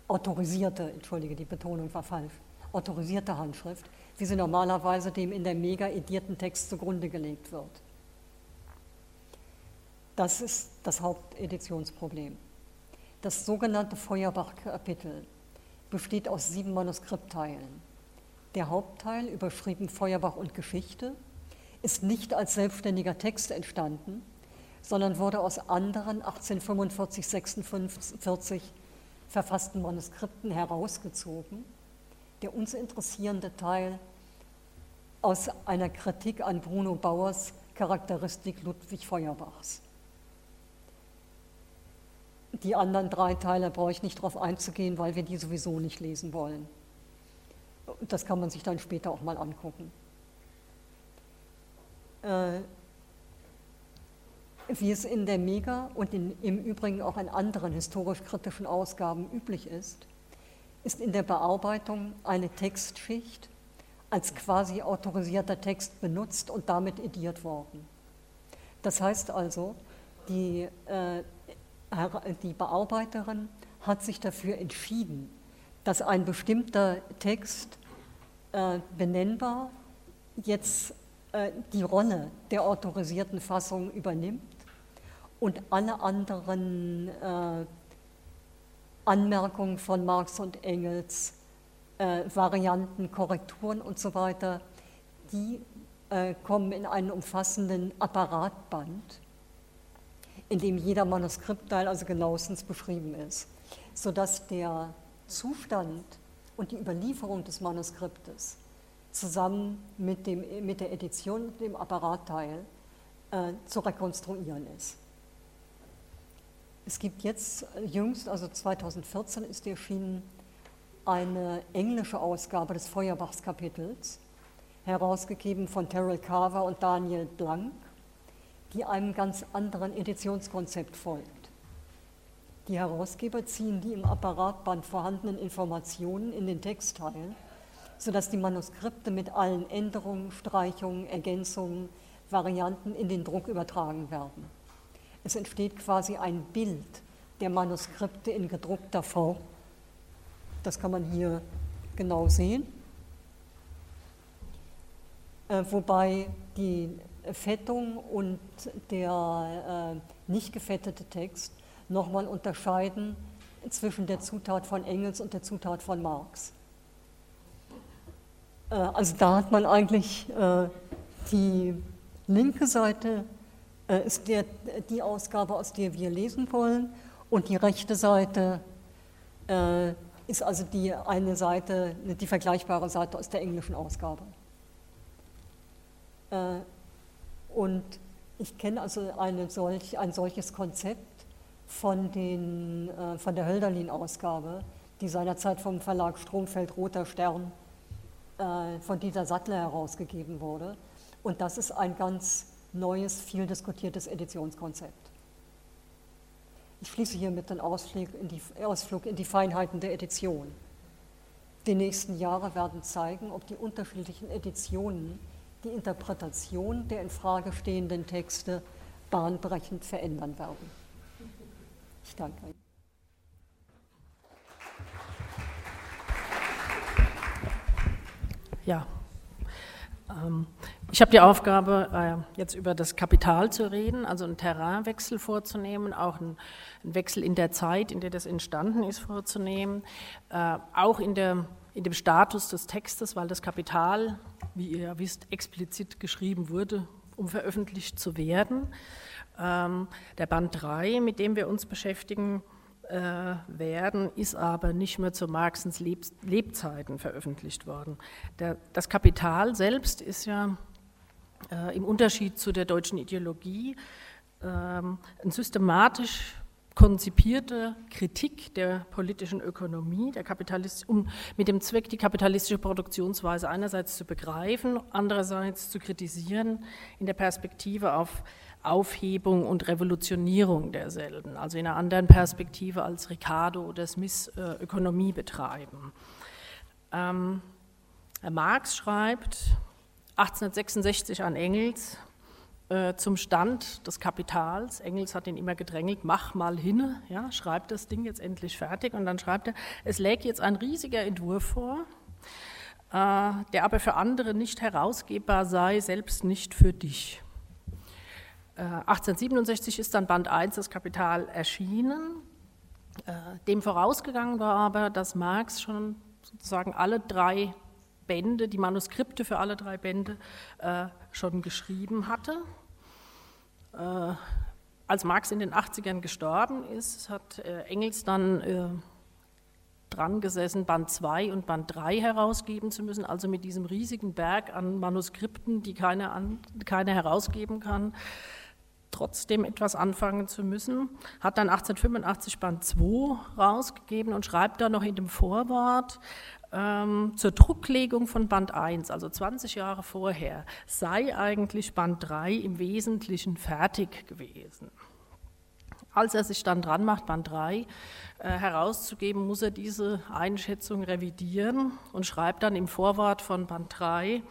autorisierte, entschuldige, die Betonung war falsch, autorisierte Handschrift, wie sie normalerweise dem in der mega edierten Text zugrunde gelegt wird. Das ist das Haupteditionsproblem. Das sogenannte Feuerbach-Kapitel besteht aus sieben Manuskriptteilen. Der Hauptteil, überschrieben Feuerbach und Geschichte, ist nicht als selbstständiger Text entstanden, sondern wurde aus anderen 1845-46 verfassten Manuskripten herausgezogen. Der uns interessierende Teil aus einer Kritik an Bruno Bauers Charakteristik Ludwig Feuerbachs. Die anderen drei Teile brauche ich nicht darauf einzugehen, weil wir die sowieso nicht lesen wollen. Das kann man sich dann später auch mal angucken. Äh, wie es in der Mega und in, im Übrigen auch in anderen historisch-kritischen Ausgaben üblich ist, ist in der Bearbeitung eine Textschicht als quasi autorisierter Text benutzt und damit ediert worden. Das heißt also, die, äh, die Bearbeiterin hat sich dafür entschieden, dass ein bestimmter Text äh, benennbar jetzt äh, die Rolle der autorisierten Fassung übernimmt und alle anderen äh, Anmerkungen von Marx und Engels, äh, Varianten, Korrekturen und so weiter, die äh, kommen in einen umfassenden Apparatband, in dem jeder Manuskriptteil also genauestens beschrieben ist, sodass der Zustand und die Überlieferung des Manuskriptes zusammen mit, dem, mit der Edition und dem Apparatteil äh, zu rekonstruieren ist. Es gibt jetzt jüngst, also 2014 ist erschienen, eine englische Ausgabe des Feuerbachs-Kapitels, herausgegeben von Terrell Carver und Daniel Blank, die einem ganz anderen Editionskonzept folgt. Die Herausgeber ziehen die im Apparatband vorhandenen Informationen in den Textteil, sodass die Manuskripte mit allen Änderungen, Streichungen, Ergänzungen, Varianten in den Druck übertragen werden. Es entsteht quasi ein Bild der Manuskripte in gedruckter Form. Das kann man hier genau sehen. Äh, wobei die Fettung und der äh, nicht gefettete Text nochmal unterscheiden zwischen der Zutat von Engels und der Zutat von Marx. Äh, also da hat man eigentlich äh, die linke Seite ist der, die Ausgabe, aus der wir lesen wollen, und die rechte Seite ist also die eine Seite, die vergleichbare Seite aus der englischen Ausgabe. Und ich kenne also solch, ein solches Konzept von, den, von der Hölderlin-Ausgabe, die seinerzeit vom Verlag Stromfeld Roter Stern äh, von Dieter Sattler herausgegeben wurde. Und das ist ein ganz neues, viel diskutiertes Editionskonzept. Ich schließe hiermit den Ausflug in, die, Ausflug in die Feinheiten der Edition. Die nächsten Jahre werden zeigen, ob die unterschiedlichen Editionen die Interpretation der in Frage stehenden Texte bahnbrechend verändern werden. Ich danke Ihnen. Ja, ähm, ich habe die Aufgabe, äh, jetzt über das Kapital zu reden, also einen Terrainwechsel vorzunehmen, auch einen, Wechsel in der Zeit, in der das entstanden ist, vorzunehmen, äh, auch in, der, in dem Status des Textes, weil das Kapital, wie ihr ja wisst, explizit geschrieben wurde, um veröffentlicht zu werden. Ähm, der Band 3, mit dem wir uns beschäftigen, äh, werden, ist aber nicht mehr zu Marxens Leb Lebzeiten veröffentlicht worden. Das Kapital selbst ist ja äh, im Unterschied zu der deutschen Ideologie ähm, ein systematisch konzipierte Kritik der politischen Ökonomie, der Kapitalist, um mit dem Zweck, die kapitalistische Produktionsweise einerseits zu begreifen, andererseits zu kritisieren in der Perspektive auf Aufhebung und Revolutionierung derselben, also in einer anderen Perspektive als Ricardo oder Smith äh, Ökonomie betreiben. Ähm, Marx schreibt 1866 an Engels, äh, zum Stand des Kapitals. Engels hat ihn immer gedrängelt, mach mal hin, ja, schreibt das Ding jetzt endlich fertig. Und dann schreibt er, es läge jetzt ein riesiger Entwurf vor, äh, der aber für andere nicht herausgebbar sei, selbst nicht für dich. Äh, 1867 ist dann Band 1 das Kapital erschienen. Äh, dem vorausgegangen war aber, dass Marx schon sozusagen alle drei Bände, die Manuskripte für alle drei Bände äh, schon geschrieben hatte. Äh, als Marx in den 80ern gestorben ist, hat äh, Engels dann äh, dran gesessen, Band 2 und Band 3 herausgeben zu müssen, also mit diesem riesigen Berg an Manuskripten, die keiner, an, herausgeben kann, trotzdem etwas anfangen zu müssen. Hat dann 1885 Band 2 rausgegeben und schreibt da noch in dem Vorwort, ähm, zur Drucklegung von Band 1, also 20 Jahre vorher, sei eigentlich Band 3 im Wesentlichen fertig gewesen. Als er sich dann dran macht, Band 3 äh, herauszugeben, muss er diese Einschätzung revidieren und schreibt dann im Vorwort von Band 3,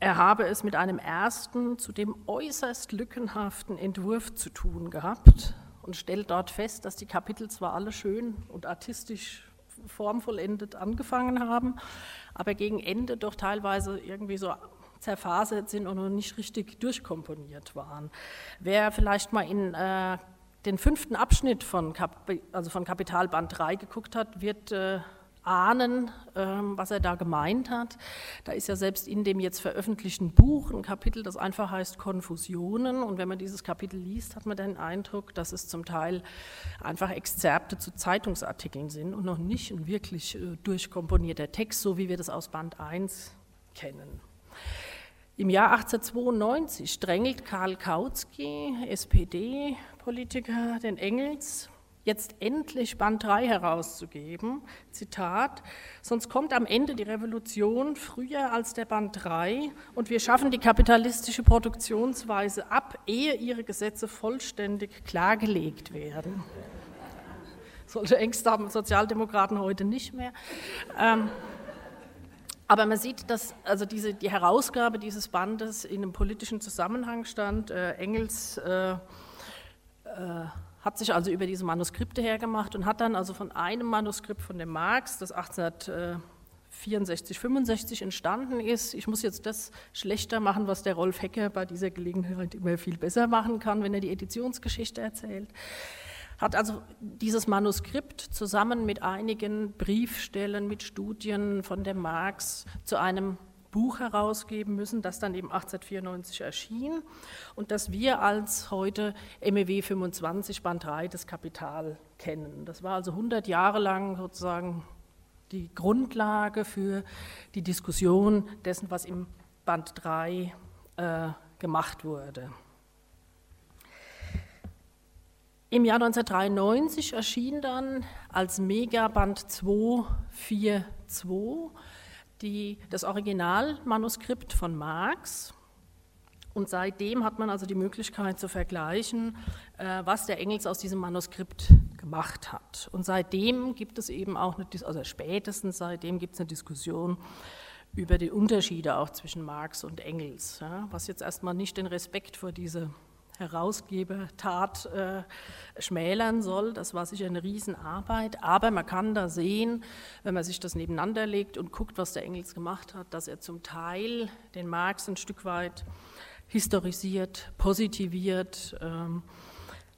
er habe es mit einem ersten, zudem äußerst lückenhaften Entwurf zu tun gehabt und stellt dort fest, dass die Kapitel zwar alle schön und artistisch formvollendet angefangen haben, aber gegen Ende doch teilweise irgendwie so zerfasert sind und noch nicht richtig durchkomponiert waren. Wer vielleicht mal in äh, den fünften Abschnitt von, Kap also von Kapitalband 3 geguckt hat, wird äh, ahnen, ähm, was er da gemeint hat. Da ist ja selbst in dem jetzt veröffentlichten Buch ein Kapitel, das einfach heißt Konfusionen. Und wenn man dieses Kapitel liest, hat man den Eindruck, dass es zum Teil einfach Exzerpte zu Zeitungsartikeln sind und noch nicht ein wirklich äh, durchkomponierter Text, so wie wir das aus Band 1 kennen. Im Jahr 1892 drängelt Karl Kautsky, SPD-Politiker, den Engels jetzt endlich Band 3 herauszugeben. Zitat, sonst kommt am Ende die Revolution früher als der Band 3 und wir schaffen die kapitalistische Produktionsweise ab, ehe ihre Gesetze vollständig klargelegt werden. Solche Ängste haben Sozialdemokraten heute nicht mehr. Ähm, aber man sieht, dass also diese, die Herausgabe dieses Bandes in einem politischen Zusammenhang stand. Äh, Engels äh, äh, hat sich also über diese Manuskripte hergemacht und hat dann also von einem Manuskript von dem Marx, das 1864, 65 entstanden ist, ich muss jetzt das schlechter machen, was der Rolf Hecker bei dieser Gelegenheit immer viel besser machen kann, wenn er die Editionsgeschichte erzählt, hat also dieses Manuskript zusammen mit einigen Briefstellen, mit Studien von dem Marx zu einem Buch herausgeben müssen, das dann eben 1894 erschien und das wir als heute MEW 25 Band 3 des Kapital kennen. Das war also 100 Jahre lang sozusagen die Grundlage für die Diskussion dessen, was im Band 3 äh, gemacht wurde. Im Jahr 1993 erschien dann als Megaband 242 die, das Originalmanuskript von Marx. Und seitdem hat man also die Möglichkeit zu vergleichen, äh, was der Engels aus diesem Manuskript gemacht hat. Und seitdem gibt es eben auch, eine, also spätestens seitdem gibt es eine Diskussion über die Unterschiede auch zwischen Marx und Engels, was jetzt erstmal nicht den Respekt vor diese Herausgebertat äh, schmälern soll. Das war sicher eine Riesenarbeit, aber man kann da sehen, wenn man sich das nebeneinander legt und guckt, was der Engels gemacht hat, dass er zum Teil den Marx ein Stück weit historisiert, positiviert, ähm,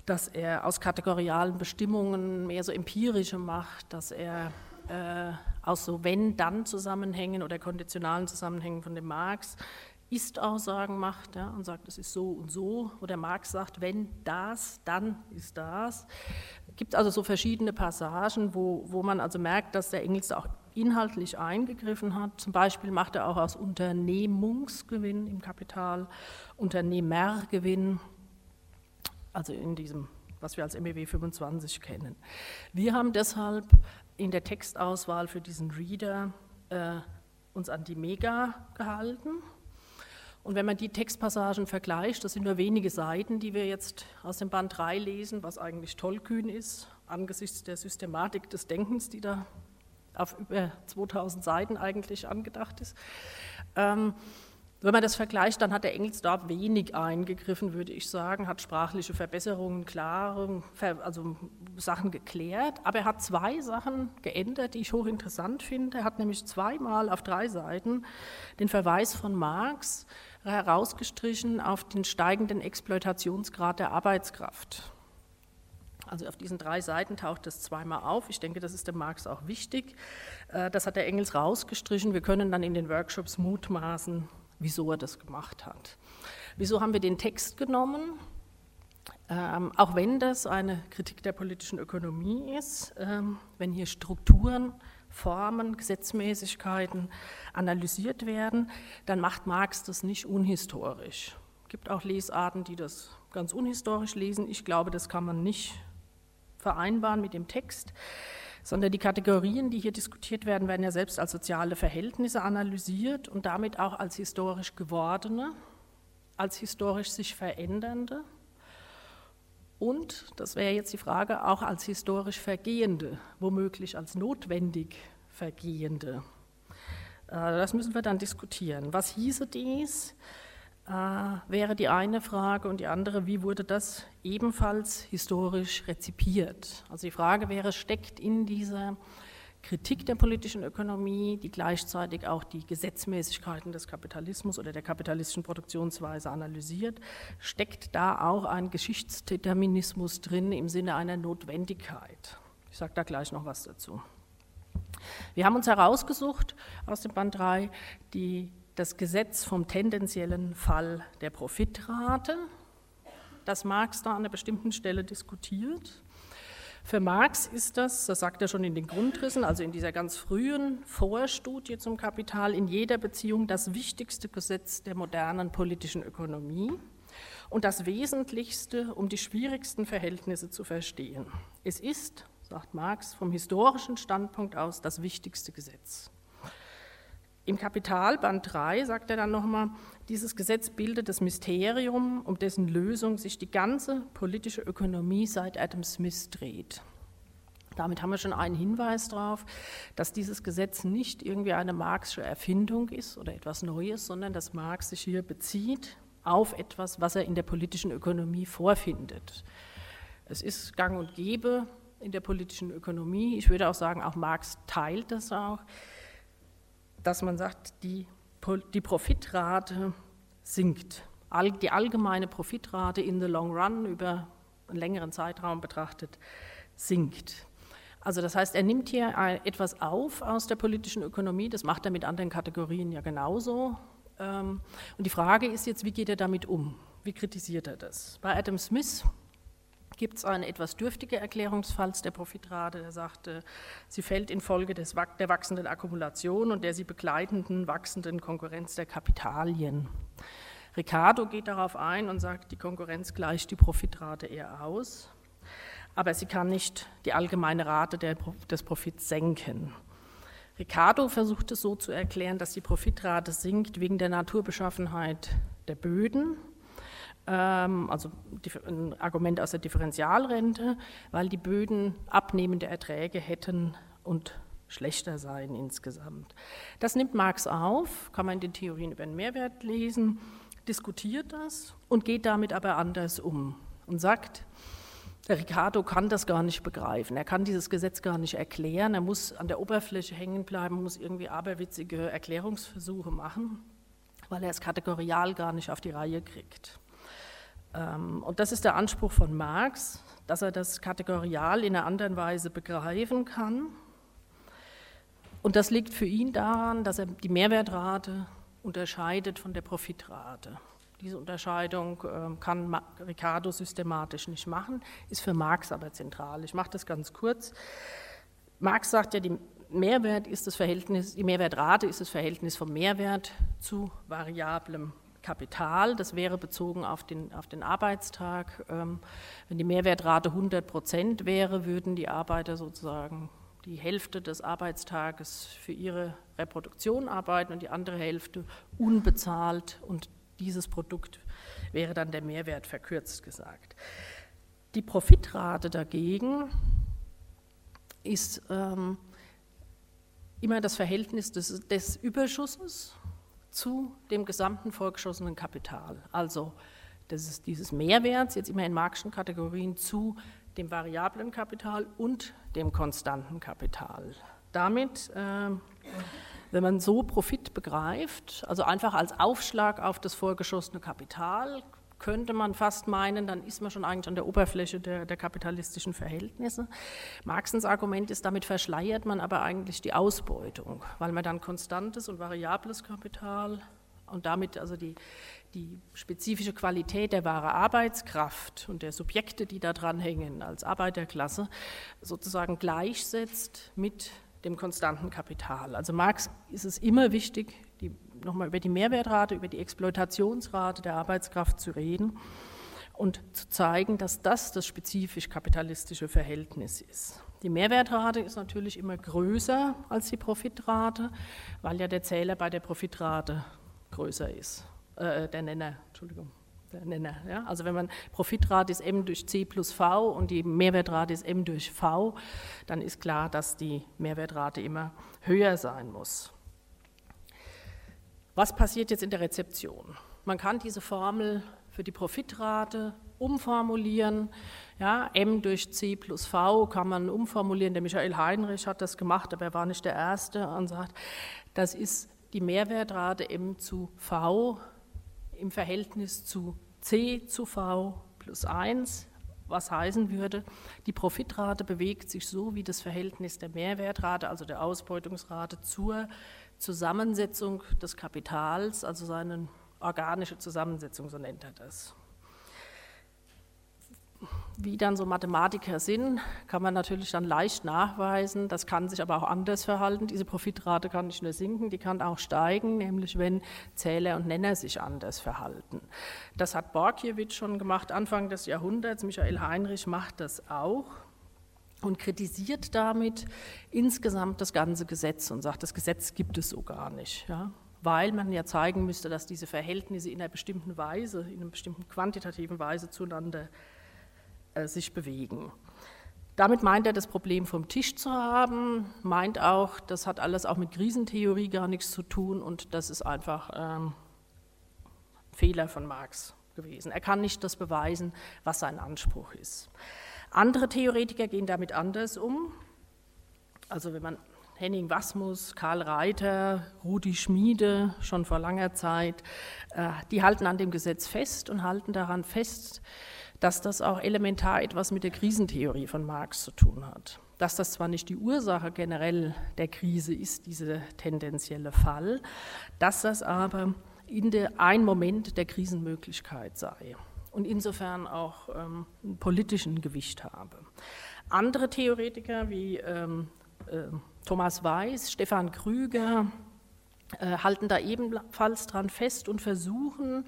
dass er aus kategorialen Bestimmungen mehr so empirische macht, dass er äh, aus so Wenn-Dann-Zusammenhängen oder konditionalen Zusammenhängen von dem Marx ist-Aussagen macht ja, und sagt, es ist so und so, oder Marx sagt, wenn das, dann ist das. Es gibt also so verschiedene Passagen, wo, wo man also merkt, dass der Engels auch inhaltlich eingegriffen hat. Zum Beispiel macht er auch aus Unternehmungsgewinn im Kapital Unternehmergewinn, also in diesem was wir als MEW 25 kennen. Wir haben deshalb in der Textauswahl für diesen Reader äh, uns an die Mega gehalten. Und wenn man die Textpassagen vergleicht, das sind nur wenige Seiten, die wir jetzt aus dem Band 3 lesen, was eigentlich tollkühn ist, angesichts der Systematik des Denkens, die da auf über 2000 Seiten eigentlich angedacht ist. Ähm, wenn man das vergleicht, dann hat der Engelsdorf wenig eingegriffen, würde ich sagen, hat sprachliche Verbesserungen, klare, also Sachen geklärt, aber er hat zwei Sachen geändert, die ich hochinteressant finde. Er hat nämlich zweimal auf drei Seiten den Verweis von Marx herausgestrichen auf den steigenden Exploitationsgrad der Arbeitskraft. Also auf diesen drei Seiten taucht das zweimal auf. Ich denke, das ist dem Marx auch wichtig. Äh, das hat der Engels rausgestrichen. Wir können dann in den Workshops mutmaßen, wieso er das gemacht hat. Wieso haben wir den Text genommen? Ähm, auch wenn das eine Kritik der politischen Ökonomie ist, ähm, wenn hier Strukturen, Formen, Gesetzmäßigkeiten analysiert werden, dann macht Marx das nicht unhistorisch. Es gibt auch Lesarten, die das ganz unhistorisch lesen. Ich glaube, das kann man nicht vereinbaren mit dem Text sondern die Kategorien, die hier diskutiert werden, werden ja selbst als soziale Verhältnisse analysiert und damit auch als historisch gewordene, als historisch sich verändernde und, das wäre jetzt die Frage, auch als historisch vergehende, womöglich als notwendig vergehende. Äh, das müssen wir dann diskutieren. Was hieße dies? Äh, wäre die eine Frage und die andere, wie wurde das ebenfalls historisch rezipiert? Also die Frage wäre, steckt in dieser Kritik der politischen Ökonomie, die gleichzeitig auch die Gesetzmäßigkeiten des Kapitalismus oder der kapitalistischen Produktionsweise analysiert, steckt da auch ein Geschichtsdeterminismus drin im Sinne einer Notwendigkeit. Ich sage da gleich noch was dazu. Wir haben uns herausgesucht aus dem Band 3 die das Gesetz vom tendenziellen Fall der Profitrate, das Marx da an einer bestimmten Stelle diskutiert. Für Marx ist das, das sagt er schon in den Grundrissen, also in dieser ganz frühen Vorstudie zum Kapital, in jeder Beziehung das wichtigste Gesetz der modernen politischen Ökonomie und das Wesentlichste, um die schwierigsten Verhältnisse zu verstehen. Es ist, sagt Marx, vom historischen Standpunkt aus das wichtigste Gesetz. Im Kapitalband 3 sagt er dann nochmal, dieses Gesetz bildet das Mysterium, um dessen Lösung sich die ganze politische Ökonomie seit Adam Smith dreht. Damit haben wir schon einen Hinweis darauf, dass dieses Gesetz nicht irgendwie eine marxische Erfindung ist oder etwas Neues, sondern dass Marx sich hier bezieht auf etwas, was er in der politischen Ökonomie vorfindet. Es ist gang und gäbe in der politischen Ökonomie. Ich würde auch sagen, auch Marx teilt das auch dass man sagt, die, die Profitrate sinkt. Die allgemeine Profitrate in the long run über einen längeren Zeitraum betrachtet sinkt. Also das heißt, er nimmt hier etwas auf aus der politischen Ökonomie, das macht er mit anderen Kategorien ja genauso. Ähm, und die Frage ist jetzt, wie geht er damit um? Wie kritisiert er das? Bei Adam Smith gibt es eine etwas dürftige Erklärungsfalls der Profitrate. Er sagte, sie fällt infolge des, der wachsenden Akkumulation und der sie begleitenden wachsenden Konkurrenz der Kapitalien. Ricardo geht darauf ein und sagt, die Konkurrenz gleicht die Profitrate eher aus, aber sie kann nicht die allgemeine Rate der, des Profits senken. Ricardo versucht es so zu erklären, dass die Profitrate sinkt wegen der Naturbeschaffenheit der Böden also ein Argument aus der Differentialrente, weil die Böden abnehmende Erträge hätten und schlechter seien insgesamt. Das nimmt Marx auf, kann man in den Theorien über den Mehrwert lesen, diskutiert das und geht damit aber anders um und sagt, Ricardo kann das gar nicht begreifen, er kann dieses Gesetz gar nicht erklären, er muss an der Oberfläche hängen bleiben, muss irgendwie aberwitzige Erklärungsversuche machen, weil er es kategorial gar nicht auf die Reihe kriegt. Ähm, und das ist der Anspruch von Marx, dass er das kategorial in einer anderen Weise begreifen kann. Und das liegt für ihn daran, dass er die Mehrwertrate unterscheidet von der Profitrate. Diese Unterscheidung ähm, kann Ricardo systematisch nicht machen, ist für Marx aber zentral. Ich mache das ganz kurz. Marx sagt ja, die Mehrwert ist das Verhältnis, die Mehrwertrate ist das Verhältnis vom Mehrwert zu variablem Kapital, das wäre bezogen auf den, auf den Arbeitstag. Ähm, wenn die Mehrwertrate 100 Prozent wäre, würden die Arbeiter sozusagen die Hälfte des Arbeitstages für ihre Reproduktion arbeiten und die andere Hälfte unbezahlt und dieses Produkt wäre dann der Mehrwert verkürzt gesagt. Die Profitrate dagegen ist ähm, immer das Verhältnis des, des Überschusses zu dem gesamten vorgeschossenen Kapital. Also das ist dieses Mehrwerts, jetzt immer in marxischen Kategorien, zu dem variablen Kapital und dem konstanten Kapital. Damit, äh, wenn man so Profit begreift, also einfach als Aufschlag auf das vorgeschossene Kapital, könnte man fast meinen, dann ist man schon eigentlich an der Oberfläche der, der kapitalistischen Verhältnisse. Marxens Argument ist, damit verschleiert man aber eigentlich die Ausbeutung, weil man dann konstantes und variables Kapital und damit also die, die spezifische Qualität der wahren Arbeitskraft und der Subjekte, die da dran hängen als Arbeiterklasse, sozusagen gleichsetzt mit dem konstanten Kapital. Also Marx ist es immer wichtig, nochmal über die Mehrwertrate, über die Exploitationsrate der Arbeitskraft zu reden und zu zeigen, dass das das spezifisch kapitalistische Verhältnis ist. Die Mehrwertrate ist natürlich immer größer als die Profitrate, weil ja der Zähler bei der Profitrate größer ist. Äh, der Nenner, Entschuldigung. Der Nenner, ja? Also wenn man Profitrate ist M durch C plus V und die Mehrwertrate ist M durch V, dann ist klar, dass die Mehrwertrate immer höher sein muss. Was passiert jetzt in der Rezeption? Man kann diese Formel für die Profitrate umformulieren. Ja, M durch C plus V kann man umformulieren. Der Michael Heinrich hat das gemacht, aber er war nicht der Erste und sagt, das ist die Mehrwertrate M zu V im Verhältnis zu C zu V plus 1, was heißen würde, die Profitrate bewegt sich so wie das Verhältnis der Mehrwertrate, also der Ausbeutungsrate, zur Zusammensetzung des Kapitals, also seine organische Zusammensetzung, so nennt er das. Wie dann so Mathematiker sind, kann man natürlich dann leicht nachweisen. Das kann sich aber auch anders verhalten. Diese Profitrate kann nicht nur sinken, die kann auch steigen, nämlich wenn Zähler und Nenner sich anders verhalten. Das hat Borkiewicz schon gemacht, Anfang des Jahrhunderts. Michael Heinrich macht das auch und kritisiert damit insgesamt das ganze Gesetz und sagt, das Gesetz gibt es so gar nicht. Ja? Weil man ja zeigen müsste, dass diese Verhältnisse in einer bestimmten Weise, in einer bestimmten quantitativen Weise zueinander äh, sich bewegen. Damit meint er, das Problem vom Tisch zu haben, meint auch, das hat alles auch mit Krisentheorie gar nichts zu tun und das ist einfach ähm, Fehler von Marx gewesen. Er kann nicht das beweisen, was sein Anspruch ist. Andere Theoretiker gehen damit anders um. Also wenn man Henning Wasmus, Karl Reiter, Rudi Schmiede schon vor langer Zeit, äh, die halten an dem Gesetz fest und halten daran fest, dass das auch elementar etwas mit der Krisentheorie von Marx zu tun hat. Dass das zwar nicht die Ursache generell der Krise ist, dieser tendenzielle Fall, dass das aber in der, ein Moment der Krisenmöglichkeit sei und insofern auch ähm, einen politischen Gewicht habe. Andere Theoretiker wie ähm, äh, Thomas Weiß, Stefan Krüger äh, halten da ebenfalls dran fest und versuchen,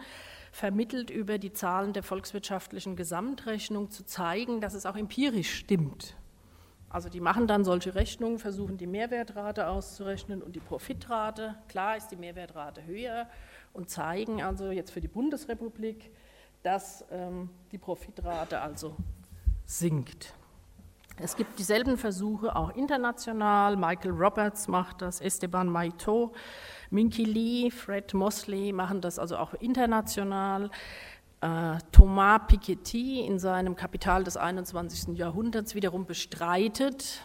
vermittelt über die Zahlen der volkswirtschaftlichen Gesamtrechnung zu zeigen, dass es auch empirisch stimmt. Also die machen dann solche Rechnungen, versuchen die Mehrwertrate auszurechnen und die Profitrate. Klar ist die Mehrwertrate höher und zeigen also jetzt für die Bundesrepublik, dass ähm, die Profitrate also sinkt. Es gibt dieselben Versuche auch international. Michael Roberts macht das, Esteban Maito, Minky Lee, Fred Mosley machen das also auch international. Äh, Thomas Piketty in seinem Kapital des 21. Jahrhunderts wiederum bestreitet,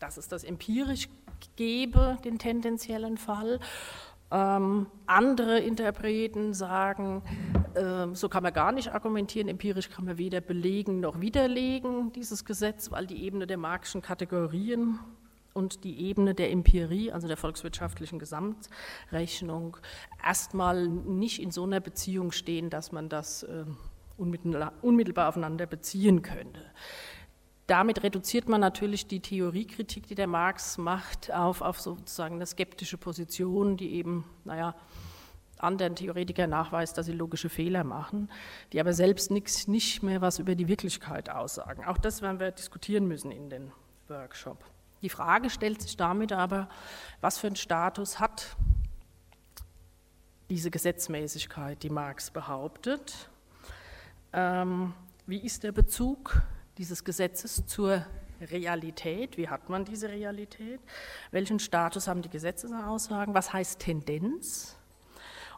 dass es das empirisch gebe, den tendenziellen Fall. Ähm, andere Interpreten sagen, äh, so kann man gar nicht argumentieren, empirisch kann man weder belegen noch widerlegen dieses Gesetz, weil die Ebene der marxischen Kategorien und die Ebene der Empirie, also der volkswirtschaftlichen Gesamtrechnung, erstmal nicht in so einer Beziehung stehen, dass man das äh, unmittelbar, unmittelbar aufeinander beziehen könnte. Damit reduziert man natürlich die Theoriekritik, die der Marx macht, auf, auf sozusagen eine skeptische Position, die eben, naja, anderen Theoretiker nachweist, dass sie logische Fehler machen, die aber selbst nix, nicht mehr was über die Wirklichkeit aussagen. Auch das werden wir diskutieren müssen in den Workshop. Die Frage stellt sich damit aber, was für einen Status hat diese Gesetzmäßigkeit, die Marx behauptet? Ähm, wie ist der Bezug dieses Gesetzes zur Realität? Wie hat man diese Realität? Welchen Status haben die Gesetzesaussagen? Was heißt Tendenz?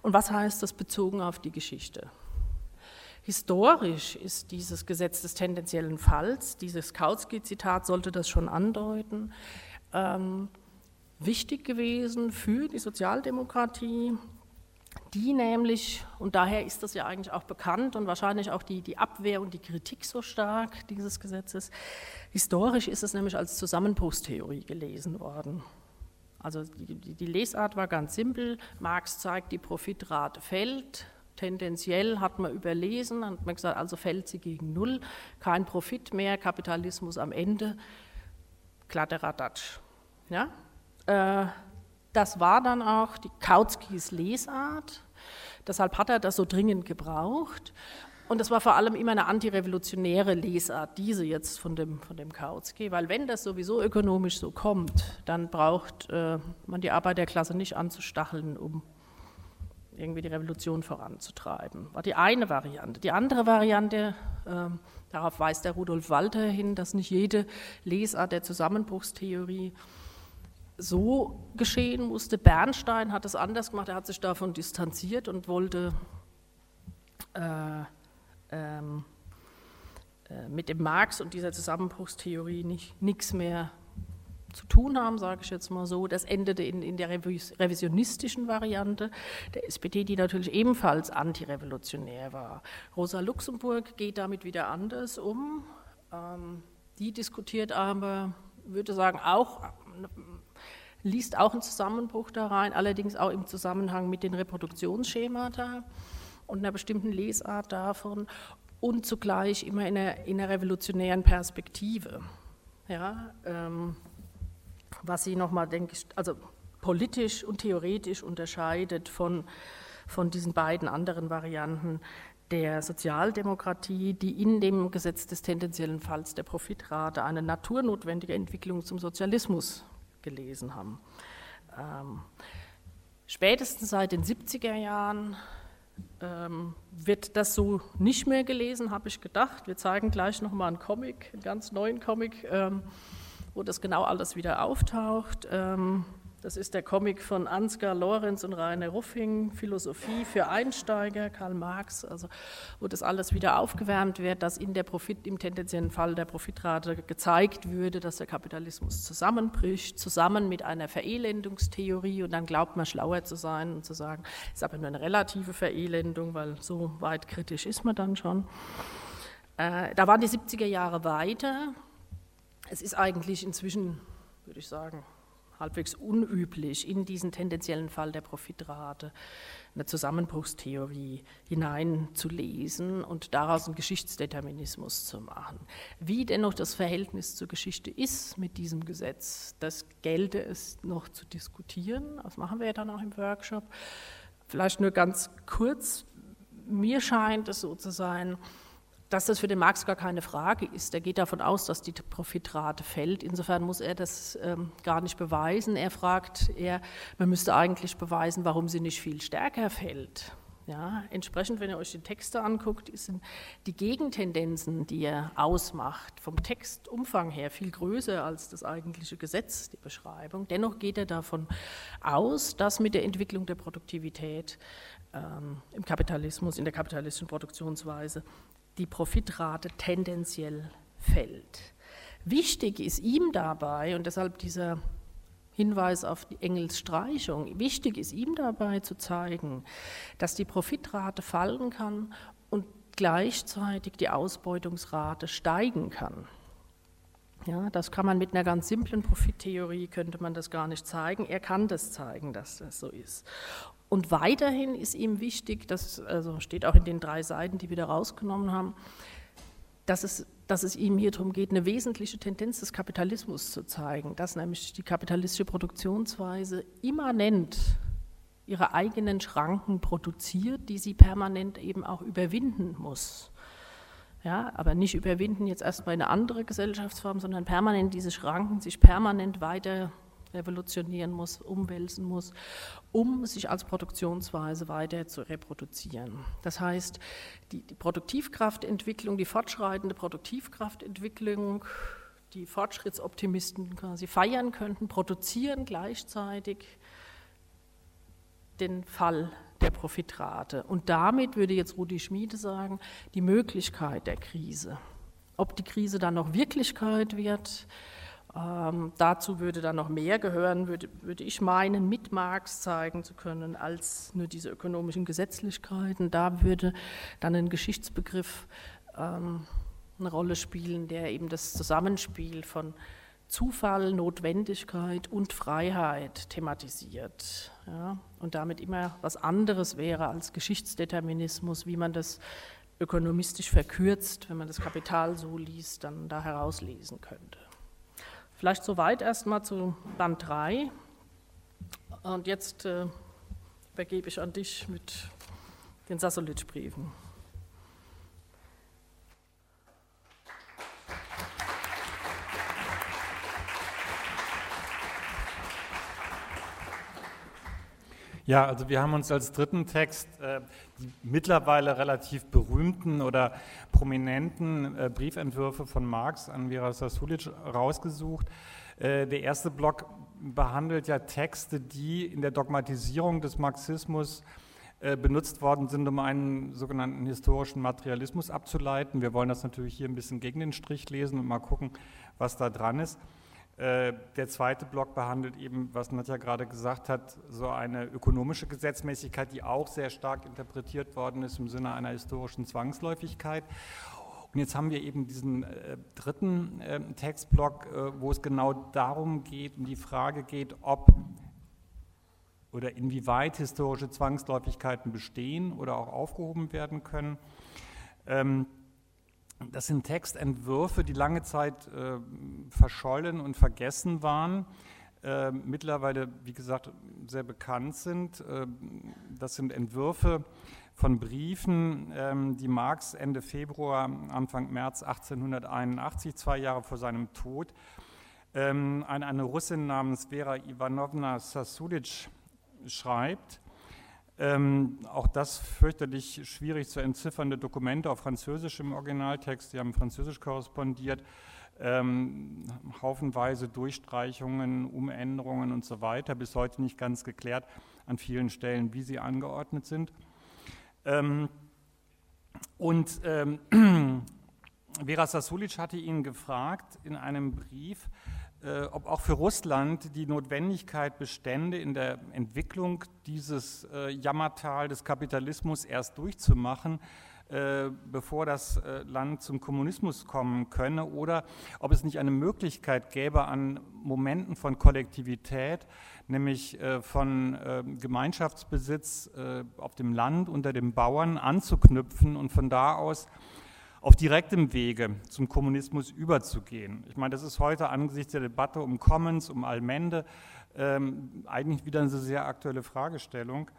Und was heißt das bezogen auf die Geschichte? Historisch ist dieses Gesetz des tendenziellen Falls, dieses Kautsky-Zitat sollte das schon andeuten, ähm, wichtig gewesen für die Sozialdemokratie, die nämlich, und daher ist das ja eigentlich auch bekannt und wahrscheinlich auch die, die Abwehr und die Kritik so stark dieses Gesetzes, historisch ist es nämlich als Zusammenbruchstheorie gelesen worden. Also die, die, Lesart war ganz simpel. Marx zeigt, die Profitrate fällt. Tendenziell hat man überlesen, hat man gesagt, also fällt sie gegen Null, kein Profit mehr, Kapitalismus am Ende, Kladderadatsch. Ja? Äh, das war dann auch die Kautskys Lesart. Deshalb hat er das so dringend gebraucht. Und das war vor allem immer eine antirevolutionäre Lesart, diese jetzt von dem, von dem Kautsky, weil wenn das sowieso ökonomisch so kommt, dann braucht äh, man die Arbeiterklasse nicht anzustacheln, um irgendwie die Revolution voranzutreiben. War die eine Variante. Die andere Variante, äh, darauf weist der Rudolf Walter hin, dass nicht jede Lesart der Zusammenbruchstheorie so geschehen musste. Bernstein hat es anders gemacht, er hat sich davon distanziert und wollte äh, ähm, äh, mit dem Marx und dieser Zusammenbruchstheorie nichts mehr zu tun haben, sage ich jetzt mal so. Das endete in, in der revisionistischen Variante der SPD, die natürlich ebenfalls antirevolutionär war. Rosa Luxemburg geht damit wieder anders um. Ähm, die diskutiert aber, würde sagen, auch, liest auch einen Zusammenbruch da rein, allerdings auch im Zusammenhang mit den Reproduktionsschemata und einer bestimmten Lesart davon und zugleich immer in einer, in einer revolutionären Perspektive. Ja, ähm, was sie nochmal, denke ich, also politisch und theoretisch unterscheidet von, von diesen beiden anderen Varianten der Sozialdemokratie, die in dem Gesetz des tendenziellen Falls der Profitrate eine naturnotwendige Entwicklung zum Sozialismus gelesen haben. Ähm, spätestens seit den 70er Jahren ähm, wird das so nicht mehr gelesen, habe ich gedacht. Wir zeigen gleich nochmal einen Comic, einen ganz neuen Comic, ähm, wo das genau alles wieder auftaucht. Ähm, das ist der Comic von Ansgar Lorenz und Rainer Ruffing, Philosophie für Einsteiger, Karl Marx, also wo das alles wieder aufgewärmt wird, dass in der Profit, im tendenziellen Fall der Profitrate gezeigt würde, dass der Kapitalismus zusammenbricht, zusammen mit einer Verelendungstheorie und dann glaubt man schlauer zu sein und zu sagen, es ist aber nur eine relative Verelendung, weil so weit kritisch ist man dann schon. Äh, da waren die 70er Jahre weiter. Es ist eigentlich inzwischen, würde ich sagen, halbwegs unüblich, in diesen tendenziellen Fall der Profitrate eine Zusammenbruchstheorie hineinzulesen und daraus einen Geschichtsdeterminismus zu machen. Wie dennoch das Verhältnis zur Geschichte ist mit diesem Gesetz, das gelte es noch zu diskutieren. Das machen wir ja dann auch im Workshop. Vielleicht nur ganz kurz. Mir scheint es so zu sein, dass das für den Marx gar keine Frage ist. Er geht davon aus, dass die Profitrate fällt. Insofern muss er das ähm, gar nicht beweisen. Er fragt eher, man müsste eigentlich beweisen, warum sie nicht viel stärker fällt. Ja, entsprechend, wenn ihr euch die Texte anguckt, sind die Gegentendenzen, die er ausmacht, vom Textumfang her viel größer als das eigentliche Gesetz, die Beschreibung. Dennoch geht er davon aus, dass mit der Entwicklung der Produktivität ähm, im Kapitalismus, in der kapitalistischen Produktionsweise, die Profitrate tendenziell fällt. Wichtig ist ihm dabei, und deshalb dieser Hinweis auf die Engels Streichung, wichtig ist ihm dabei zu zeigen, dass die Profitrate fallen kann und gleichzeitig die Ausbeutungsrate steigen kann. Ja, das kann man mit einer ganz simplen Profittheorie, könnte man das gar nicht zeigen. Er kann das zeigen, dass das so ist. Und weiterhin ist ihm wichtig, das also steht auch in den drei Seiten, die wir da rausgenommen haben, dass es, dass es ihm hier darum geht, eine wesentliche Tendenz des Kapitalismus zu zeigen, dass nämlich die kapitalistische Produktionsweise immanent ihre eigenen Schranken produziert, die sie permanent eben auch überwinden muss. Ja, aber nicht überwinden jetzt erstmal eine andere Gesellschaftsform, sondern permanent diese Schranken sich permanent weiter revolutionieren muss, umwälzen muss, um sich als Produktionsweise weiter zu reproduzieren. Das heißt, die, die Produktivkraftentwicklung, die fortschreitende Produktivkraftentwicklung, die Fortschrittsoptimisten quasi feiern könnten, produzieren gleichzeitig den Fall der Profitrate. Und damit würde jetzt Rudi Schmiede sagen, die Möglichkeit der Krise. Ob die Krise dann noch Wirklichkeit wird, ähm, dazu würde dann noch mehr gehören, würde, würde ich meinen, mit Marx zeigen zu können, als nur diese ökonomischen Gesetzlichkeiten. Da würde dann ein Geschichtsbegriff ähm, eine Rolle spielen, der eben das Zusammenspiel von Zufall, Notwendigkeit und Freiheit thematisiert. Ja, und damit immer was anderes wäre als Geschichtsdeterminismus, wie man das ökonomistisch verkürzt, wenn man das Kapital so liest, dann da herauslesen könnte. Vielleicht soweit erstmal zu Band 3. Und jetzt äh, übergebe ich an dich mit den Sassolitsch-Briefen. Ja, also wir haben uns als dritten Text äh, die mittlerweile relativ berühmten oder prominenten äh, Briefentwürfe von Marx an Vera Sasulic rausgesucht. Äh, der erste Block behandelt ja Texte, die in der Dogmatisierung des Marxismus äh, benutzt worden sind, um einen sogenannten historischen Materialismus abzuleiten. Wir wollen das natürlich hier ein bisschen gegen den Strich lesen und mal gucken, was da dran ist. Äh, der zweite Block behandelt eben, was Nadja gerade gesagt hat, so eine ökonomische Gesetzmäßigkeit, die auch sehr stark interpretiert worden ist im Sinne einer historischen Zwangsläufigkeit. Und jetzt haben wir eben diesen äh, dritten äh, Textblock, äh, wo es genau darum geht, um die Frage geht, ob oder inwieweit historische Zwangsläufigkeiten bestehen oder auch aufgehoben werden können. Ähm, das sind Textentwürfe, die lange Zeit äh, verschollen und vergessen waren, äh, mittlerweile, wie gesagt, sehr bekannt sind. Äh, das sind Entwürfe von Briefen, ähm, die Marx Ende Februar, Anfang März 1881, zwei Jahre vor seinem Tod, ähm, an eine Russin namens Vera Ivanovna Sasulic schreibt. Ähm, auch das fürchterlich schwierig zu entziffernde Dokumente auf Französisch im Originaltext, die haben Französisch korrespondiert, ähm, haufenweise Durchstreichungen, Umänderungen und so weiter, bis heute nicht ganz geklärt an vielen Stellen, wie sie angeordnet sind. Ähm, und ähm, Vera Sasulic hatte ihn gefragt in einem Brief, ob auch für Russland die Notwendigkeit bestände, in der Entwicklung dieses äh, Jammertal des Kapitalismus erst durchzumachen, äh, bevor das äh, Land zum Kommunismus kommen könne, oder ob es nicht eine Möglichkeit gäbe, an Momenten von Kollektivität, nämlich äh, von äh, Gemeinschaftsbesitz auf dem Land unter den Bauern anzuknüpfen und von da aus auf direktem Wege zum Kommunismus überzugehen. Ich meine, das ist heute angesichts der Debatte um Commons, um Allmende, ähm, eigentlich wieder eine sehr aktuelle Fragestellung.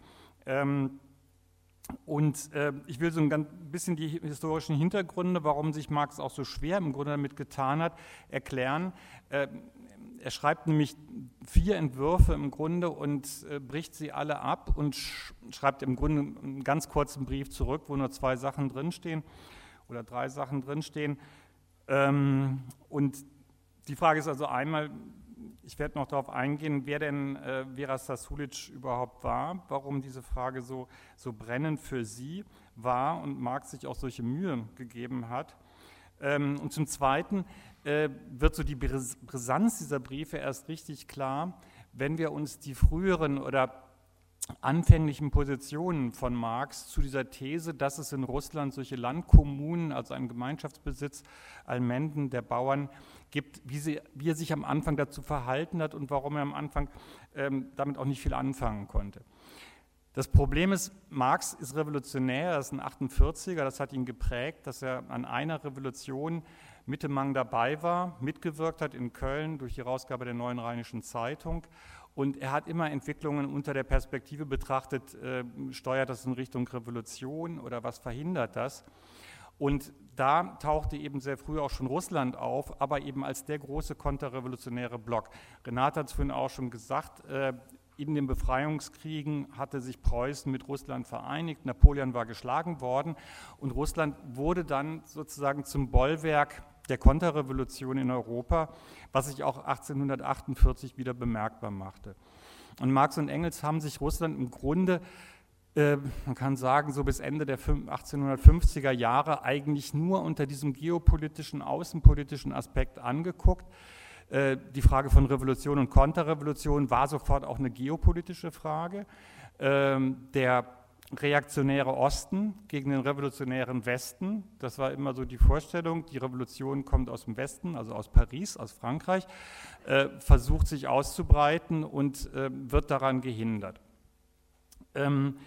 Ähm, und äh, ich will so ein bisschen die historischen Hintergründe, warum sich Marx auch so schwer im Grunde damit getan hat, erklären. Äh, er schreibt nämlich vier Entwürfe im Grunde und äh, bricht sie alle ab und sch schreibt im Grunde einen ganz kurzen Brief zurück, wo nur zwei Sachen drinstehen oder drei Sachen drinstehen. Ähm, und die Frage ist also einmal, ich werde noch darauf eingehen, wer denn äh, Vera Sasulic überhaupt war, warum diese Frage so, so brennend für sie war und Marx sich auch solche Mühe gegeben hat. Ähm, und zum Zweiten äh, wird so die Brisanz dieser Briefe erst richtig klar, wenn wir uns die früheren oder anfänglichen Positionen von Marx zu dieser These, dass es in Russland solche Landkommunen, also einen Gemeinschaftsbesitz Allmenden der Bauern gibt, wie, sie, wie, er sich am Anfang dazu verhalten hat und warum er am Anfang ähm, damit auch nicht viel anfangen konnte. Das Problem ist, Marx ist revolutionär, er ist ein 48er, das hat ihn geprägt, dass er an einer Revolution Mitte Mang dabei war, mitgewirkt hat in Köln durch die Herausgabe der Neuen Rheinischen Zeitung Und er hat immer Entwicklungen unter der Perspektive betrachtet, äh, steuert das in Richtung Revolution oder was verhindert das? Und da tauchte eben sehr früh auch schon Russland auf, aber eben als der große konterrevolutionäre Block. Renate hat es vorhin auch schon gesagt, äh, in den Befreiungskriegen hatte sich Preußen mit Russland vereinigt, Napoleon war geschlagen worden und Russland wurde dann sozusagen zum Bollwerk der Konterrevolution in Europa, was sich auch 1848 wieder bemerkbar machte. Und Marx und Engels haben sich Russland im Grunde, äh, man kann sagen, so bis Ende der 1850er Jahre eigentlich nur unter diesem geopolitischen, außenpolitischen Aspekt angeguckt. Äh, die Frage von Revolution und Konterrevolution war sofort auch eine geopolitische Frage. Ähm, der reaktionäre Osten gegen den revolutionären Westen. Das war immer so die Vorstellung, die Revolution kommt aus dem Westen, also aus Paris, aus Frankreich, äh, versucht sich auszubreiten und äh, wird daran gehindert. Ähm,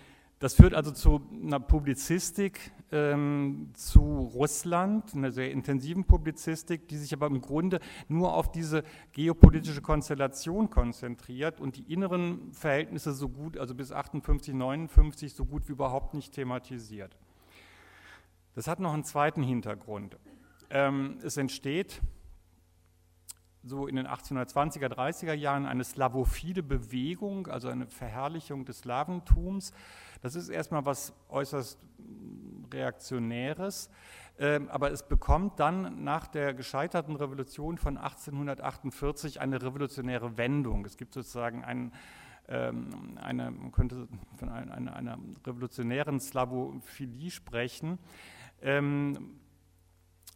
das führt also zu einer Publizistik ähm, zu Russland, einer sehr intensiven Publizistik, die sich aber im Grunde nur auf diese geopolitische Konstellation konzentriert und die inneren Verhältnisse so gut, also bis 58, 59, so gut wie überhaupt nicht thematisiert. Das hat noch einen zweiten Hintergrund. Ähm, es entsteht so in den 1820er, 30er Jahren eine slavophile Bewegung, also eine Verherrlichung des Slawentums. Das ist erstmal was äußerst Reaktionäres, ähm, aber es bekommt dann nach der gescheiterten Revolution von 1848 eine revolutionäre Wendung. Es gibt sozusagen einen ähm, eine, man könnte von einer, einer revolutionären Slavophilie sprechen, ähm,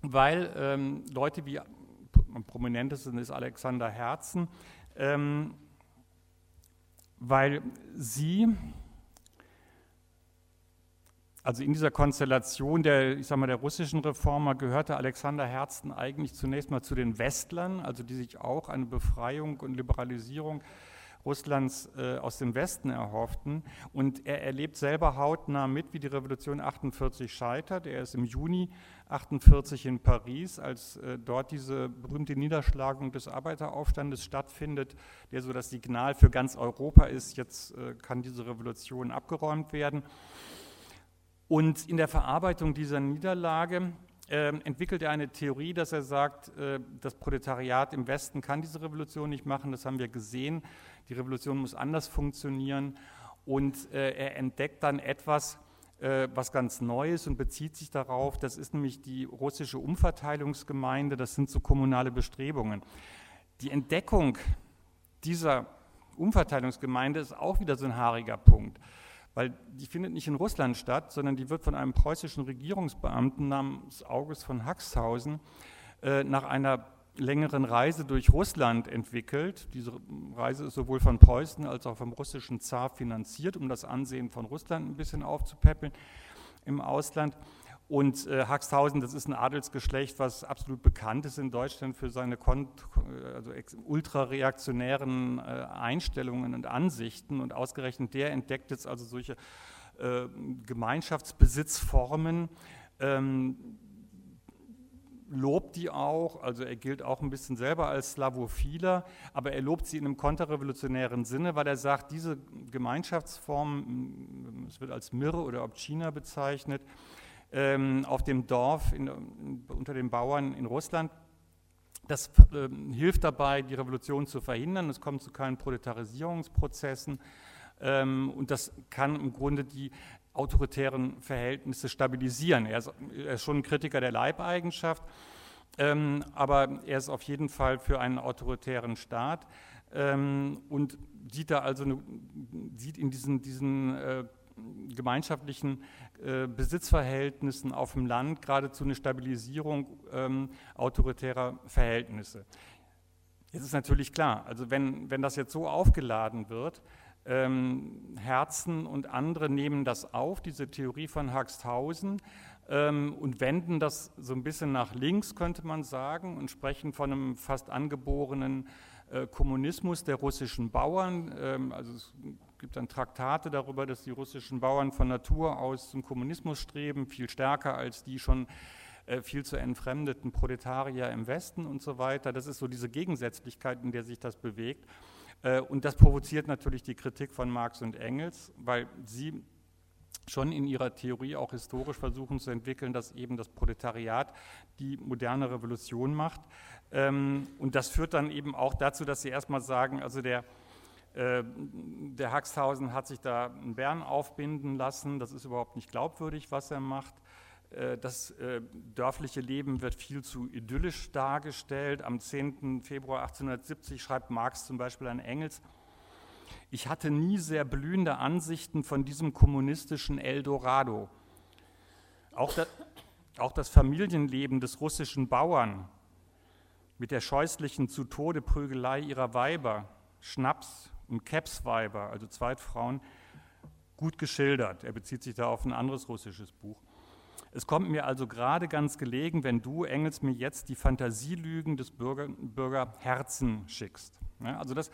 weil ähm, Leute wie am prominentesten ist Alexander Herzen, ähm, weil sie also in dieser Konstellation der, ich sag mal, der russischen Reformer gehörte Alexander Herzen eigentlich zunächst mal zu den Westlern, also die sich auch eine Befreiung und Liberalisierung Russlands äh, aus dem Westen erhofften. Und er erlebt selber hautnah mit, wie die Revolution 48 scheitert. Er ist im Juni 48 in Paris, als äh, dort diese berühmte Niederschlagung des Arbeiteraufstandes stattfindet, der so das Signal für ganz Europa ist, jetzt äh, kann diese Revolution abgeräumt werden. Und in der Verarbeitung dieser Niederlage äh, entwickelt er eine Theorie, dass er sagt, äh, das Proletariat im Westen kann diese Revolution nicht machen, das haben wir gesehen, die Revolution muss anders funktionieren. Und äh, er entdeckt dann etwas, äh, was ganz Neues und bezieht sich darauf, das ist nämlich die russische Umverteilungsgemeinde, das sind so kommunale Bestrebungen. Die Entdeckung dieser Umverteilungsgemeinde ist auch wieder so ein haariger Punkt weil die findet nicht in Russland statt, sondern die wird von einem preußischen Regierungsbeamten namens August von Haxhausen äh, nach einer längeren Reise durch Russland entwickelt. Diese Reise ist sowohl von Preußen als auch vom russischen Zar finanziert, um das Ansehen von Russland ein bisschen aufzupäppeln im Ausland. Und äh, Haxhausen, das ist ein Adelsgeschlecht, was absolut bekannt ist in Deutschland für seine also ultrareaktionären äh, Einstellungen und Ansichten. Und ausgerechnet der entdeckt jetzt also solche äh, Gemeinschaftsbesitzformen, ähm, lobt die auch, also er gilt auch ein bisschen selber als Slavophiler, aber er lobt sie in einem konterrevolutionären Sinne, weil er sagt, diese Gemeinschaftsform, es wird als Mirre oder Obchina bezeichnet, ähm, auf dem Dorf in, unter den Bauern in Russland. Das äh, hilft dabei, die Revolution zu verhindern. Es kommt zu keinen Proletarisierungsprozessen ähm, und das kann im Grunde die autoritären Verhältnisse stabilisieren. Er ist, er ist schon ein Kritiker der Leibeigenschaft, ähm, aber er ist auf jeden Fall für einen autoritären Staat ähm, und sieht da also eine, sieht in diesen, diesen äh, gemeinschaftlichen äh, Besitzverhältnissen auf dem Land geradezu eine Stabilisierung ähm, autoritärer Verhältnisse. Jetzt ist natürlich klar, also wenn, wenn das jetzt so aufgeladen wird, ähm, Herzen und andere nehmen das auf, diese Theorie von Haxthausen, ähm, und wenden das so ein bisschen nach links, könnte man sagen, und sprechen von einem fast angeborenen äh, Kommunismus der russischen Bauern. Ähm, also es gibt dann Traktate darüber, dass die russischen Bauern von Natur aus zum Kommunismus streben, viel stärker als die schon äh, viel zu entfremdeten Proletarier im Westen und so weiter. Das ist so diese Gegensätzlichkeit, in der sich das bewegt. Äh, und das provoziert natürlich die Kritik von Marx und Engels, weil sie schon in ihrer Theorie auch historisch versuchen zu entwickeln, dass eben das Proletariat die moderne Revolution macht. Ähm, und das führt dann eben auch dazu, dass sie erstmal sagen, also der, der Haxhausen hat sich da einen Bären aufbinden lassen, das ist überhaupt nicht glaubwürdig, was er macht. Äh, das äh, dörfliche Leben wird viel zu idyllisch dargestellt. Am 10. Februar 1870 schreibt Marx zum Beispiel an Engels, ich hatte nie sehr blühende Ansichten von diesem kommunistischen Eldorado. Auch das, auch das Familienleben des russischen Bauern mit der scheußlichen zu Tode Prügelei ihrer Weiber, Schnaps und Kepsweiber, also Zweitfrauen, gut geschildert. Er bezieht sich da auf ein anderes russisches Buch. Es kommt mir also gerade ganz gelegen, wenn du, Engels, mir jetzt die Fantasielügen des Bürger, Bürgerherzen schickst. Ja, also das,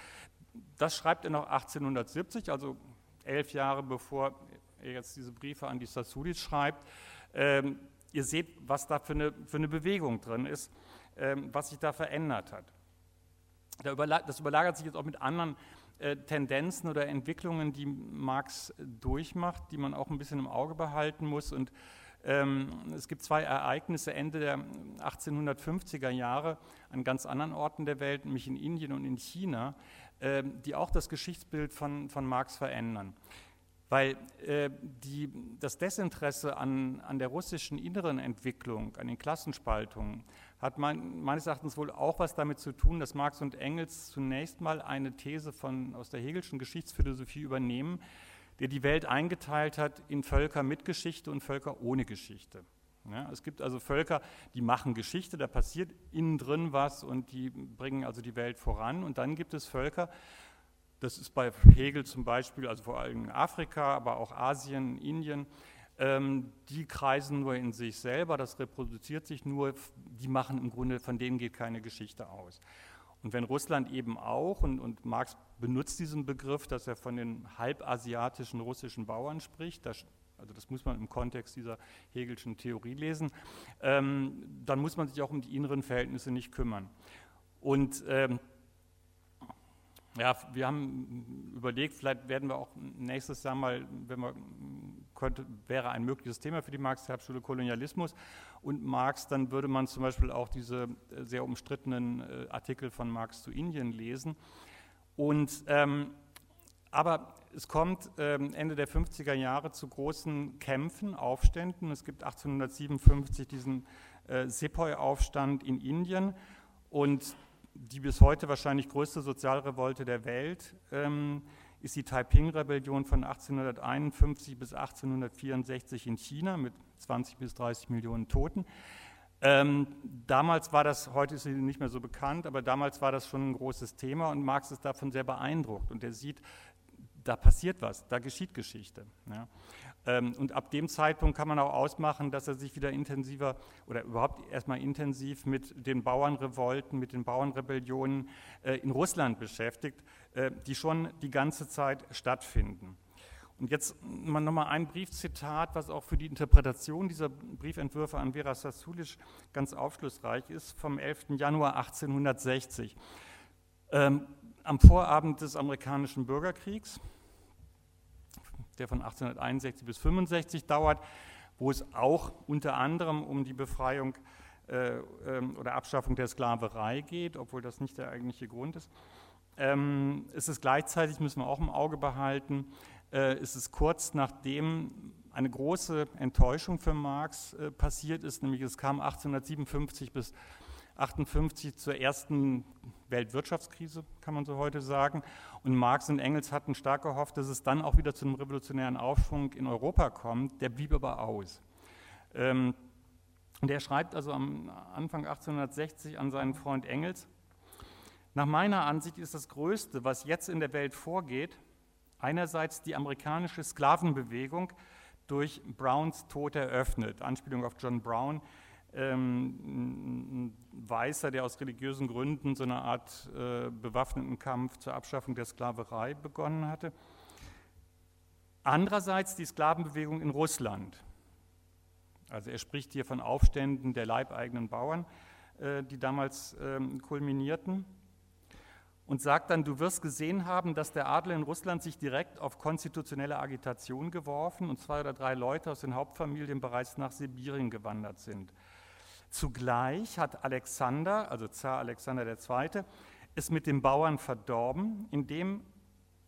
das schreibt er noch 1870, also elf Jahre bevor er jetzt diese Briefe an die Sassulis schreibt. Ähm, ihr seht, was da für eine, für eine Bewegung drin ist, ähm, was sich da verändert hat. Da überla das überlagert sich jetzt auch mit anderen äh, Tendenzen oder Entwicklungen, die Marx durchmacht, die man auch ein bisschen im Auge behalten muss. Und ähm, es gibt zwei Ereignisse Ende der 1850er Jahre an ganz anderen Orten der Welt, nämlich in Indien und in China, ähm, die auch das Geschichtsbild von, von Marx verändern. Weil äh, die, das Desinteresse an, an der russischen inneren Entwicklung, an den Klassenspaltungen, hat mein, meines Erachtens wohl auch was damit zu tun, dass Marx und Engels zunächst mal eine These von, aus der Hegelschen Geschichtsphilosophie übernehmen, der die Welt eingeteilt hat in Völker mit Geschichte und Völker ohne Geschichte. Ja, es gibt also Völker, die machen Geschichte, da passiert innen drin was und die bringen also die Welt voran. Und dann gibt es Völker, das ist bei Hegel zum Beispiel, also vor allem Afrika, aber auch Asien, Indien, ähm, die kreisen nur in sich selber, das reproduziert sich nur, die machen im Grunde, von denen geht keine Geschichte aus. Und wenn Russland eben auch, und, und Marx benutzt diesen Begriff, dass er von den halbasiatischen russischen Bauern spricht, das also das muss man im Kontext dieser Hegelschen Theorie lesen, ähm, dann muss man sich auch um die inneren Verhältnisse nicht kümmern. Und ähm, ja, wir haben überlegt, vielleicht werden wir auch nächstes Jahr mal, wenn man könnte, wäre ein mögliches Thema für die Marx-Herbstschule Kolonialismus und Marx, dann würde man zum Beispiel auch diese äh, sehr umstrittenen äh, Artikel von Marx zu Indien lesen. Und ähm, aber es kommt ähm, Ende der 50er Jahre zu großen Kämpfen, Aufständen. Es gibt 1857 diesen äh, Sepoy-Aufstand in Indien und die bis heute wahrscheinlich größte Sozialrevolte der Welt ähm, ist die Taiping-Rebellion von 1851 bis 1864 in China mit 20 bis 30 Millionen Toten. Ähm, damals war das, heute ist sie nicht mehr so bekannt, aber damals war das schon ein großes Thema und Marx ist davon sehr beeindruckt und er sieht, da passiert was, da geschieht Geschichte. Ja. Ähm, und ab dem Zeitpunkt kann man auch ausmachen, dass er sich wieder intensiver oder überhaupt erstmal intensiv mit den Bauernrevolten, mit den Bauernrebellionen äh, in Russland beschäftigt, äh, die schon die ganze Zeit stattfinden. Und jetzt nochmal ein Briefzitat, was auch für die Interpretation dieser Briefentwürfe an Vera Sassulic ganz aufschlussreich ist, vom 11. Januar 1860. Ähm, am Vorabend des amerikanischen Bürgerkriegs, der von 1861 bis 65 dauert, wo es auch unter anderem um die Befreiung äh, ähm, oder Abschaffung der Sklaverei geht, obwohl das nicht der eigentliche Grund ist. Ähm, ist es gleichzeitig, müssen wir auch im Auge behalten, äh, ist es kurz nachdem eine große Enttäuschung für Marx äh, passiert ist, nämlich es kam 1857 bis 58 zur ersten Weltwirtschaftskrise, kann man so heute sagen. Und Marx und Engels hatten stark gehofft, dass es dann auch wieder zu einem revolutionären Aufschwung in Europa kommt. Der blieb aber aus. Ähm, und er schreibt also am Anfang 1860 an seinen Freund Engels, nach meiner Ansicht ist das Größte, was jetzt in der Welt vorgeht, einerseits die amerikanische Sklavenbewegung durch Browns Tod eröffnet, Anspielung auf John Brown, ein Weißer, der aus religiösen Gründen so eine Art äh, bewaffneten Kampf zur Abschaffung der Sklaverei begonnen hatte. Andererseits die Sklavenbewegung in Russland. Also er spricht hier von Aufständen der leibeigenen Bauern, äh, die damals ähm, kulminierten. und sagt dann, du wirst gesehen haben, dass der Adel in Russland sich direkt auf konstitutionelle Agitation geworfen und zwei oder drei Leute aus den Hauptfamilien bereits nach Sibirien gewandert sind. Zugleich hat Alexander, also Zar Alexander II., es mit den Bauern verdorben, indem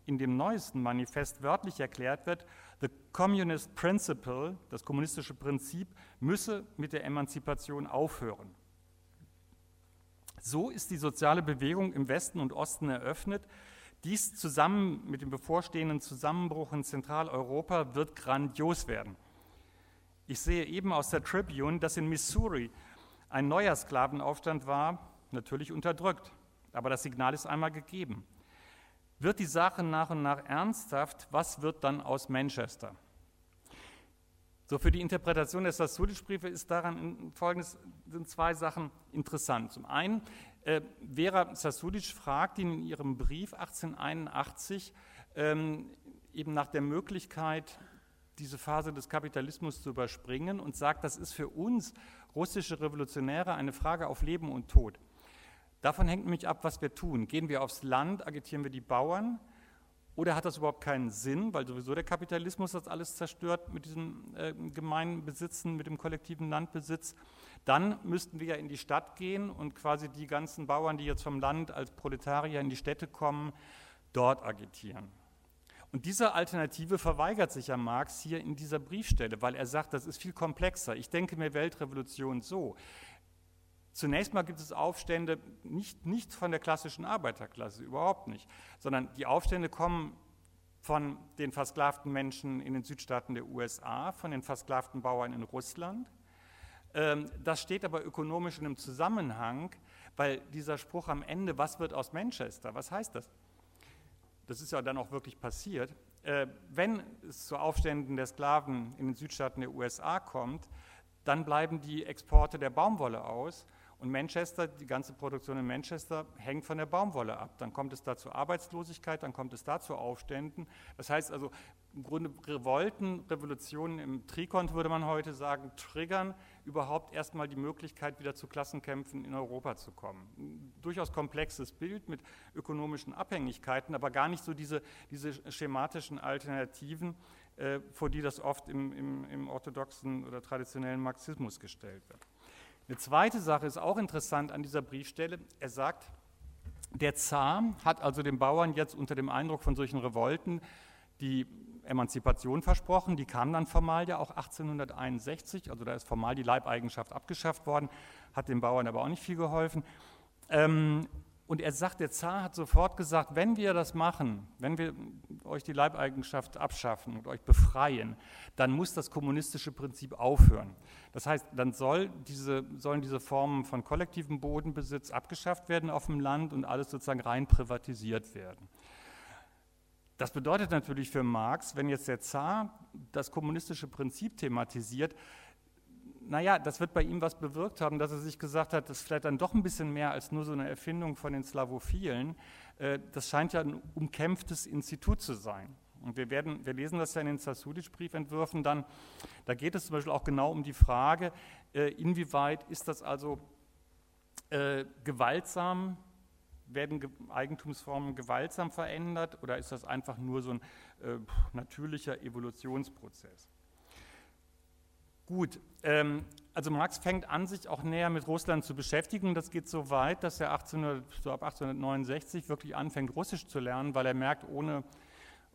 in dem neuesten Manifest wörtlich erklärt wird, the communist principle, das kommunistische Prinzip, müsse mit der Emanzipation aufhören. So ist die soziale Bewegung im Westen und Osten eröffnet. Dies zusammen mit dem bevorstehenden Zusammenbruch in Zentraleuropa wird grandios werden. Ich sehe eben aus der Tribune, dass in Missouri ein neuer Sklavenaufstand war, natürlich unterdrückt, aber das Signal ist einmal gegeben. Wird die Sache nach und nach ernsthaft, was wird dann aus Manchester? So für die Interpretation des Sassulic-Briefe ist daran folgendes, sind zwei Sachen interessant. Zum einen, äh, Vera Sassulic fragt ihn in ihrem Brief 1881 ähm, eben nach der Möglichkeit, diese Phase des Kapitalismus zu überspringen und sagt, das ist für uns russische Revolutionäre eine Frage auf Leben und Tod. Davon hängt nämlich ab, was wir tun. Gehen wir aufs Land, agitieren wir die Bauern oder hat das überhaupt keinen Sinn, weil sowieso der Kapitalismus das alles zerstört mit diesem äh, Gemeinbesitzen, mit dem kollektiven Landbesitz? Dann müssten wir ja in die Stadt gehen und quasi die ganzen Bauern, die jetzt vom Land als Proletarier in die Städte kommen, dort agitieren. Und diese Alternative verweigert sich ja Marx hier in dieser Briefstelle, weil er sagt, das ist viel komplexer. Ich denke mir Weltrevolution so. Zunächst mal gibt es Aufstände nicht, nicht von der klassischen Arbeiterklasse, überhaupt nicht, sondern die Aufstände kommen von den versklavten Menschen in den Südstaaten der USA, von den versklavten Bauern in Russland. Ähm, das steht aber ökonomisch in einem Zusammenhang, weil dieser Spruch am Ende, was wird aus Manchester, was heißt das? Das ist ja dann auch wirklich passiert. Äh, wenn es zu Aufständen der Sklaven in den Südstaaten der USA kommt, dann bleiben die Exporte der Baumwolle aus und Manchester, die ganze Produktion in Manchester hängt von der Baumwolle ab. Dann kommt es da zu Arbeitslosigkeit, dann kommt es da zu Aufständen. Das heißt also, im Grunde Revolten, Revolutionen im Trikont, würde man heute sagen, triggern überhaupt erstmal die Möglichkeit, wieder zu Klassenkämpfen in Europa zu kommen. Ein durchaus komplexes Bild mit ökonomischen Abhängigkeiten, aber gar nicht so diese, diese schematischen Alternativen, äh, vor die das oft im, im, im orthodoxen oder traditionellen Marxismus gestellt wird. Eine zweite Sache ist auch interessant an dieser Briefstelle. Er sagt, der Zar hat also den Bauern jetzt unter dem Eindruck von solchen Revolten die Emanzipation versprochen. Die kam dann formal ja auch 1861, also da ist formal die Leibeigenschaft abgeschafft worden, hat den Bauern aber auch nicht viel geholfen. Ähm, und er sagt, der Zar hat sofort gesagt, wenn wir das machen, wenn wir euch die Leibeigenschaft abschaffen und euch befreien, dann muss das kommunistische Prinzip aufhören. Das heißt, dann soll diese, sollen diese Formen von kollektivem Bodenbesitz abgeschafft werden auf dem Land und alles sozusagen rein privatisiert werden. Das bedeutet natürlich für Marx, wenn jetzt der Zar das kommunistische Prinzip thematisiert, naja, das wird bei ihm was bewirkt haben, dass er sich gesagt hat, das ist vielleicht dann doch ein bisschen mehr als nur so eine Erfindung von den Slavophilen. Äh, das scheint ja ein umkämpftes Institut zu sein. Und wir, werden, wir lesen das ja in den Sassudic-Briefentwürfen dann, da geht es zum Beispiel auch genau um die Frage, äh, inwieweit ist das also äh, gewaltsam, werden Eigentumsformen gewaltsam verändert oder ist das einfach nur so ein natürlicher Evolutionsprozess? Gut, ähm, also Marx fängt an, sich auch näher mit Russland zu beschäftigen. Das geht so weit, dass er 1800, so ab 1869 wirklich anfängt, Russisch zu lernen, weil er merkt, ohne,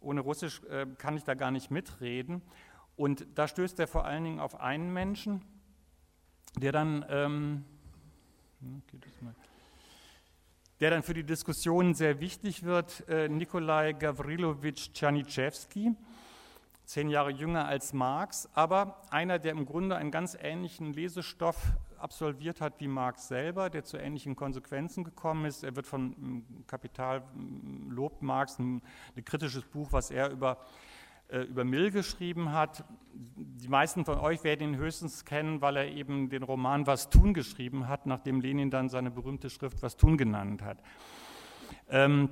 ohne Russisch äh, kann ich da gar nicht mitreden. Und da stößt er vor allen Dingen auf einen Menschen, der dann, ähm, der dann für die Diskussion sehr wichtig wird, äh, Nikolai Gavrilowitsch Tschernitschewski zehn Jahre jünger als Marx, aber einer, der im Grunde einen ganz ähnlichen Lesestoff absolviert hat wie Marx selber, der zu ähnlichen Konsequenzen gekommen ist. Er wird von Kapital lobt Marx ein, ein kritisches Buch, was er über äh, über Mill geschrieben hat. Die meisten von euch werden ihn höchstens kennen, weil er eben den Roman Was tun geschrieben hat, nachdem Lenin dann seine berühmte Schrift Was tun genannt hat. Ähm,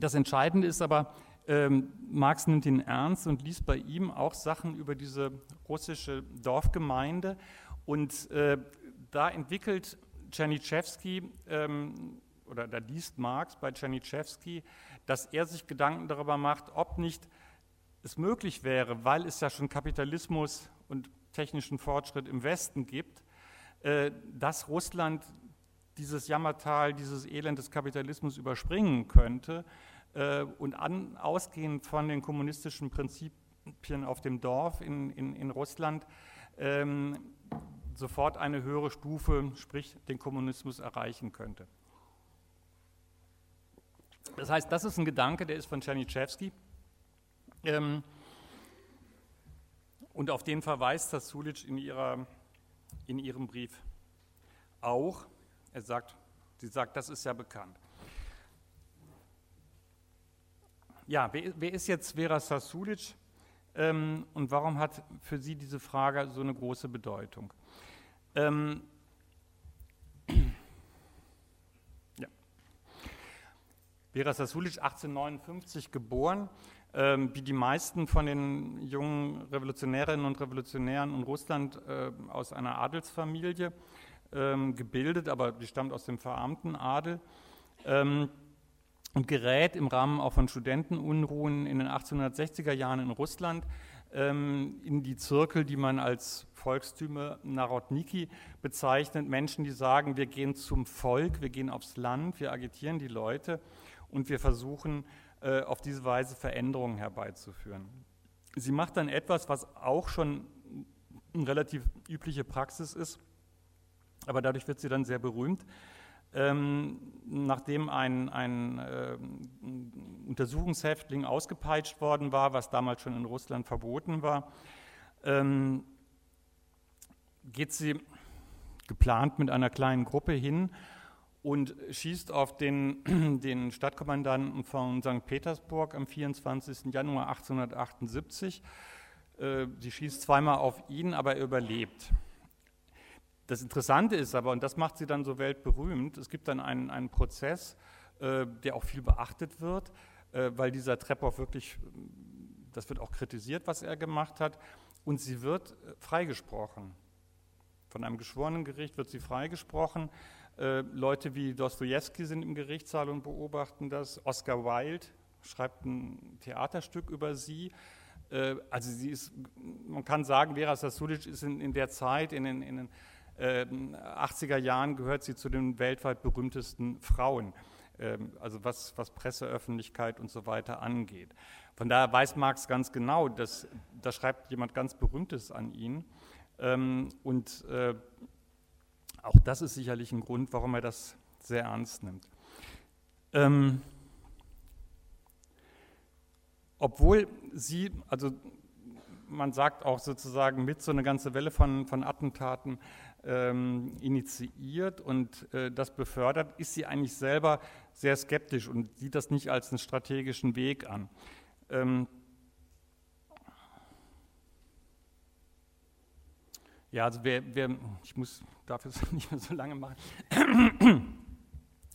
das Entscheidende ist aber, ähm, Marx nimmt ihn ernst und liest bei ihm auch Sachen über diese russische Dorfgemeinde. Und äh, da entwickelt Czerniszewski ähm, oder da liest Marx bei Czerniszewski, dass er sich Gedanken darüber macht, ob nicht es möglich wäre, weil es ja schon Kapitalismus und technischen Fortschritt im Westen gibt, äh, dass Russland dieses Jammertal, dieses Elend des Kapitalismus überspringen könnte äh, und an, ausgehend von den kommunistischen Prinzipien auf dem Dorf in, in, in Russland ähm, sofort eine höhere Stufe, sprich den Kommunismus erreichen könnte. Das heißt, das ist ein Gedanke, der ist von Czerniszewski. Ähm, und auf den verweist Sasulic in, ihrer, in ihrem Brief auch. Er sagt, sie sagt, das ist ja bekannt. Ja, wer, wer ist jetzt Vera Sasulic ähm, und warum hat für sie diese Frage so eine große Bedeutung? Ähm, ja. Vera Sasulic, 1859 geboren, wie die meisten von den jungen Revolutionärinnen und Revolutionären in Russland äh, aus einer Adelsfamilie ähm, gebildet, aber die stammt aus dem verarmten Adel ähm, und gerät im Rahmen auch von Studentenunruhen in den 1860er Jahren in Russland ähm, in die Zirkel, die man als Volkstümer Narodniki bezeichnet. Menschen, die sagen, wir gehen zum Volk, wir gehen aufs Land, wir agitieren die Leute und wir versuchen äh, auf diese Weise Veränderungen herbeizuführen. Sie macht dann etwas, was auch schon eine relativ übliche Praxis ist, aber dadurch wird sie dann sehr berühmt. Ähm, nachdem ein, ein äh, Untersuchungshäftling ausgepeitscht worden war, was damals schon in Russland verboten war, ähm, geht sie geplant mit einer kleinen Gruppe hin und schießt auf den, den Stadtkommandanten von St. Petersburg am 24. Januar 1878. Äh, sie schießt zweimal auf ihn, aber er überlebt. Das Interessante ist aber, und das macht sie dann so weltberühmt, es gibt dann einen, einen Prozess, äh, der auch viel beachtet wird, äh, weil dieser Trepov wirklich, das wird auch kritisiert, was er gemacht hat, und sie wird freigesprochen. Von einem geschworenen Gericht wird sie freigesprochen. Äh, Leute wie Dostoevsky sind im Gerichtssaal und beobachten das. Oscar Wilde schreibt ein Theaterstück über sie. Äh, also sie ist, man kann sagen, Vera Sasulic ist in, in der Zeit, in den, in den 80er ähm, Jahren gehört sie zu den weltweit berühmtesten Frauen, ähm, also was, was Presseöffentlichkeit und so weiter angeht. Von daher weiß Marx ganz genau, dass da schreibt jemand ganz Berühmtes an ihn. Ähm, und äh, auch das ist sicherlich ein Grund, warum er das sehr ernst nimmt. obwohl sie, also man sagt auch sozusagen mit so eine ganze Welle von, von Attentaten ähm, initiiert und äh, das befördert, ist sie eigentlich selber sehr skeptisch und sieht das nicht als einen strategischen Weg an. Ähm ja, also wer, wer, ich muss dafür nicht mehr so lange machen.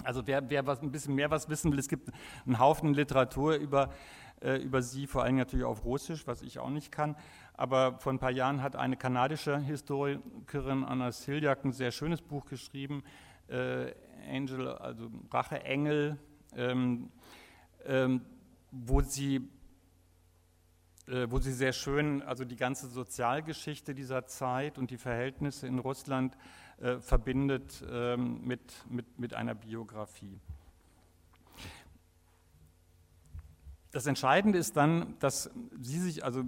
Also wer, wer was, ein bisschen mehr was wissen will, es gibt einen Haufen Literatur über, äh, über sie, vor allem natürlich auf Russisch, was ich auch nicht kann. Aber vor ein paar Jahren hat eine kanadische Historikerin, Anna Siljak, ein sehr schönes Buch geschrieben, äh, Angel, also Racheengel, ähm, ähm, wo sie wo sie sehr schön also die ganze Sozialgeschichte dieser Zeit und die Verhältnisse in Russland äh, verbindet ähm, mit, mit, mit einer Biografie. Das Entscheidende ist dann, dass sie sich also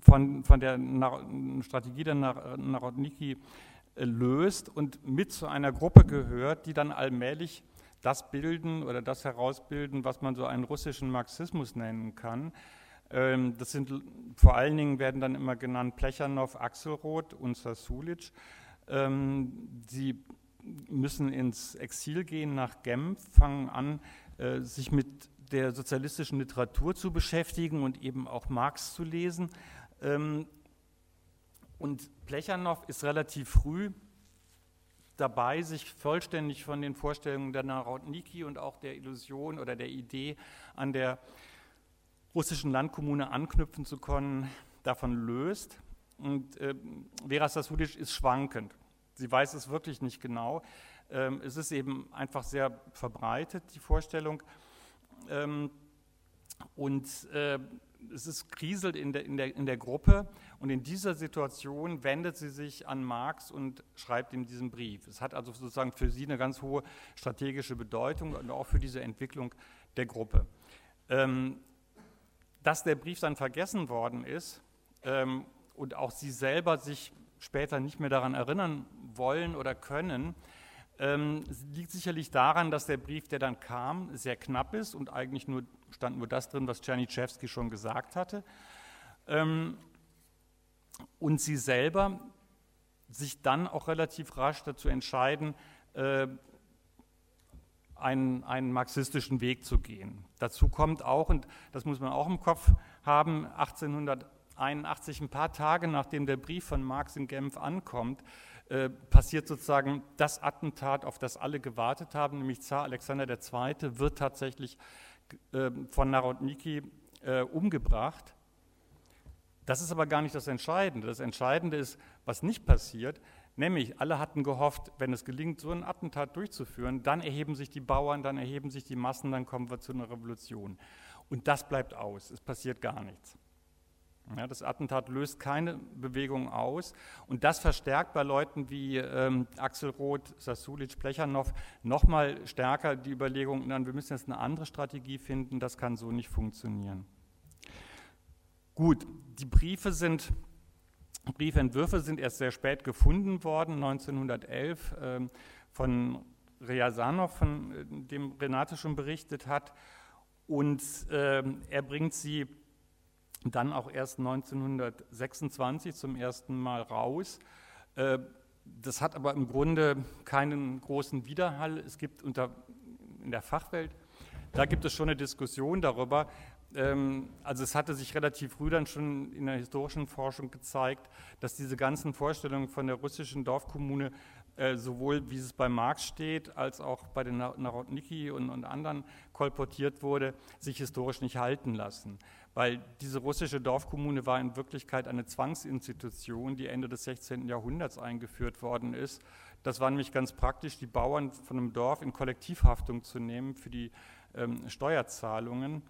von, von der Strategie der Narodniki äh, löst und mit zu einer Gruppe gehört, die dann allmählich das bilden oder das herausbilden, was man so einen russischen Marxismus nennen kann. Ähm, das sind vor allen Dingen werden dann immer genannt Plechanow, Axelrod und Sasulic. Ähm, sie müssen ins Exil gehen nach Genf, fangen an, äh, sich mit der sozialistischen Literatur zu beschäftigen und eben auch Marx zu lesen. Ähm, und Plechanow ist relativ früh dabei, sich vollständig von den Vorstellungen der Narodniki und auch der Illusion oder der Idee an der russischen Landkommune anknüpfen zu können, davon löst. Und äh, Vera Sasulic ist schwankend. Sie weiß es wirklich nicht genau. Ähm, es ist eben einfach sehr verbreitet, die Vorstellung. Ähm, und äh, es ist kriselt in der, in, der, in der Gruppe und in dieser Situation wendet sie sich an Marx und schreibt ihm diesen Brief. Es hat also sozusagen für sie eine ganz hohe strategische Bedeutung und auch für diese Entwicklung der Gruppe. Ähm, dass der Brief dann vergessen worden ist ähm, und auch sie selber sich später nicht mehr daran erinnern wollen oder können, ähm, liegt sicherlich daran, dass der Brief, der dann kam, sehr knapp ist und eigentlich nur stand nur das drin, was Czerniszewski schon gesagt hatte. Ähm, und sie selber sich dann auch relativ rasch dazu entscheiden, äh, einen, einen marxistischen Weg zu gehen. Dazu kommt auch, und das muss man auch im Kopf haben, 1881, ein paar Tage nachdem der Brief von Marx in Genf ankommt, äh, passiert sozusagen das Attentat, auf das alle gewartet haben, nämlich Zar Alexander II. wird tatsächlich äh, von Narodniki äh, umgebracht. Das ist aber gar nicht das Entscheidende. Das Entscheidende ist, was nicht passiert, Nämlich, alle hatten gehofft, wenn es gelingt, so ein Attentat durchzuführen, dann erheben sich die Bauern, dann erheben sich die Massen, dann kommen wir zu einer Revolution. Und das bleibt aus, es passiert gar nichts. Ja, das Attentat löst keine Bewegung aus und das verstärkt bei Leuten wie ähm, Axel Roth, Sasulic, Plechanow nochmal stärker die Überlegung, nein, wir müssen jetzt eine andere Strategie finden, das kann so nicht funktionieren. Gut, die Briefe sind Briefentwürfe sind erst sehr spät gefunden worden, 1911, äh, von Ryazanov, von äh, dem Renate schon berichtet hat. Und äh, er bringt sie dann auch erst 1926 zum ersten Mal raus. Äh, das hat aber im Grunde keinen großen Widerhall. Es gibt unter, in der Fachwelt, da gibt es schon eine Diskussion darüber, ähm, also es hatte sich relativ früh dann schon in der historischen Forschung gezeigt, dass diese ganzen Vorstellungen von der russischen Dorfkommune äh, sowohl wie es bei Marx steht, als auch bei den Narodniki und, und anderen kolportiert wurde, sich historisch nicht halten lassen. Weil diese russische Dorfkommune war in Wirklichkeit eine Zwangsinstitution, die Ende des 16. Jahrhunderts eingeführt worden ist. Das war nämlich ganz praktisch, die Bauern von einem Dorf in Kollektivhaftung zu nehmen für die ähm, Steuerzahlungen.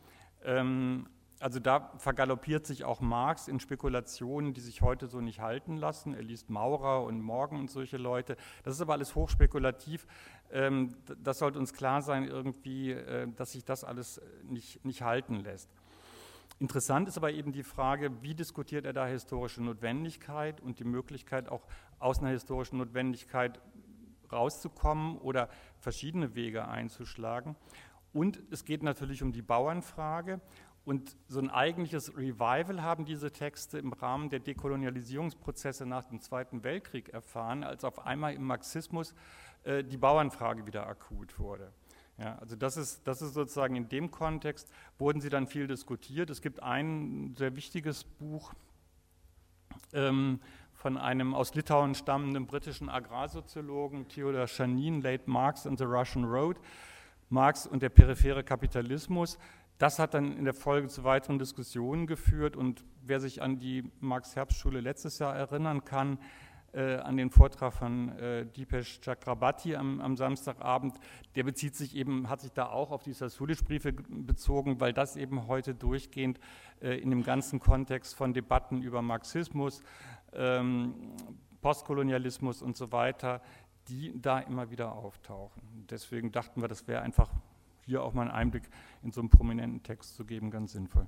Ähm, also da vergaloppiert sich auch Marx in Spekulationen, die sich heute so nicht halten lassen. Er liest Maurer und Morgen und solche Leute. Das ist aber alles hochspekulativ. Ähm, das sollte uns klar sein, irgendwie, äh, dass sich das alles nicht, nicht halten lässt. Interessant ist aber eben die Frage, wie diskutiert er da historische Notwendigkeit und die Möglichkeit, auch aus einer historischen Notwendigkeit rauszukommen oder verschiedene Wege einzuschlagen. Und es geht natürlich um die Bauernfrage. Und so ein eigentliches Revival haben diese Texte im Rahmen der Dekolonialisierungsprozesse nach dem Zweiten Weltkrieg erfahren, als auf einmal im Marxismus äh, die Bauernfrage wieder akut wurde. Ja, also das ist, das ist sozusagen in dem Kontext, wurden sie dann viel diskutiert. Es gibt ein sehr wichtiges Buch ähm, von einem aus Litauen stammenden britischen Agrarsoziologen, Theodor Chanin, Late Marx and the Russian Road. Marx und der periphere Kapitalismus. Das hat dann in der Folge zu weiteren Diskussionen geführt und wer sich an die Marx-Herbstschule letztes Jahr erinnern kann, äh, an den Vortrag von äh, Dipesh Chakrabarti am, am, Samstagabend, der bezieht sich eben, hat sich da auch auf die Sasulic-Briefe bezogen, weil das eben heute durchgehend äh, in dem ganzen Kontext von Debatten über Marxismus, ähm, Postkolonialismus und so weiter die da immer wieder auftauchen. Deswegen dachten wir, das wäre einfach hier auch mal einen Einblick in so einen prominenten Text zu geben, ganz sinnvoll.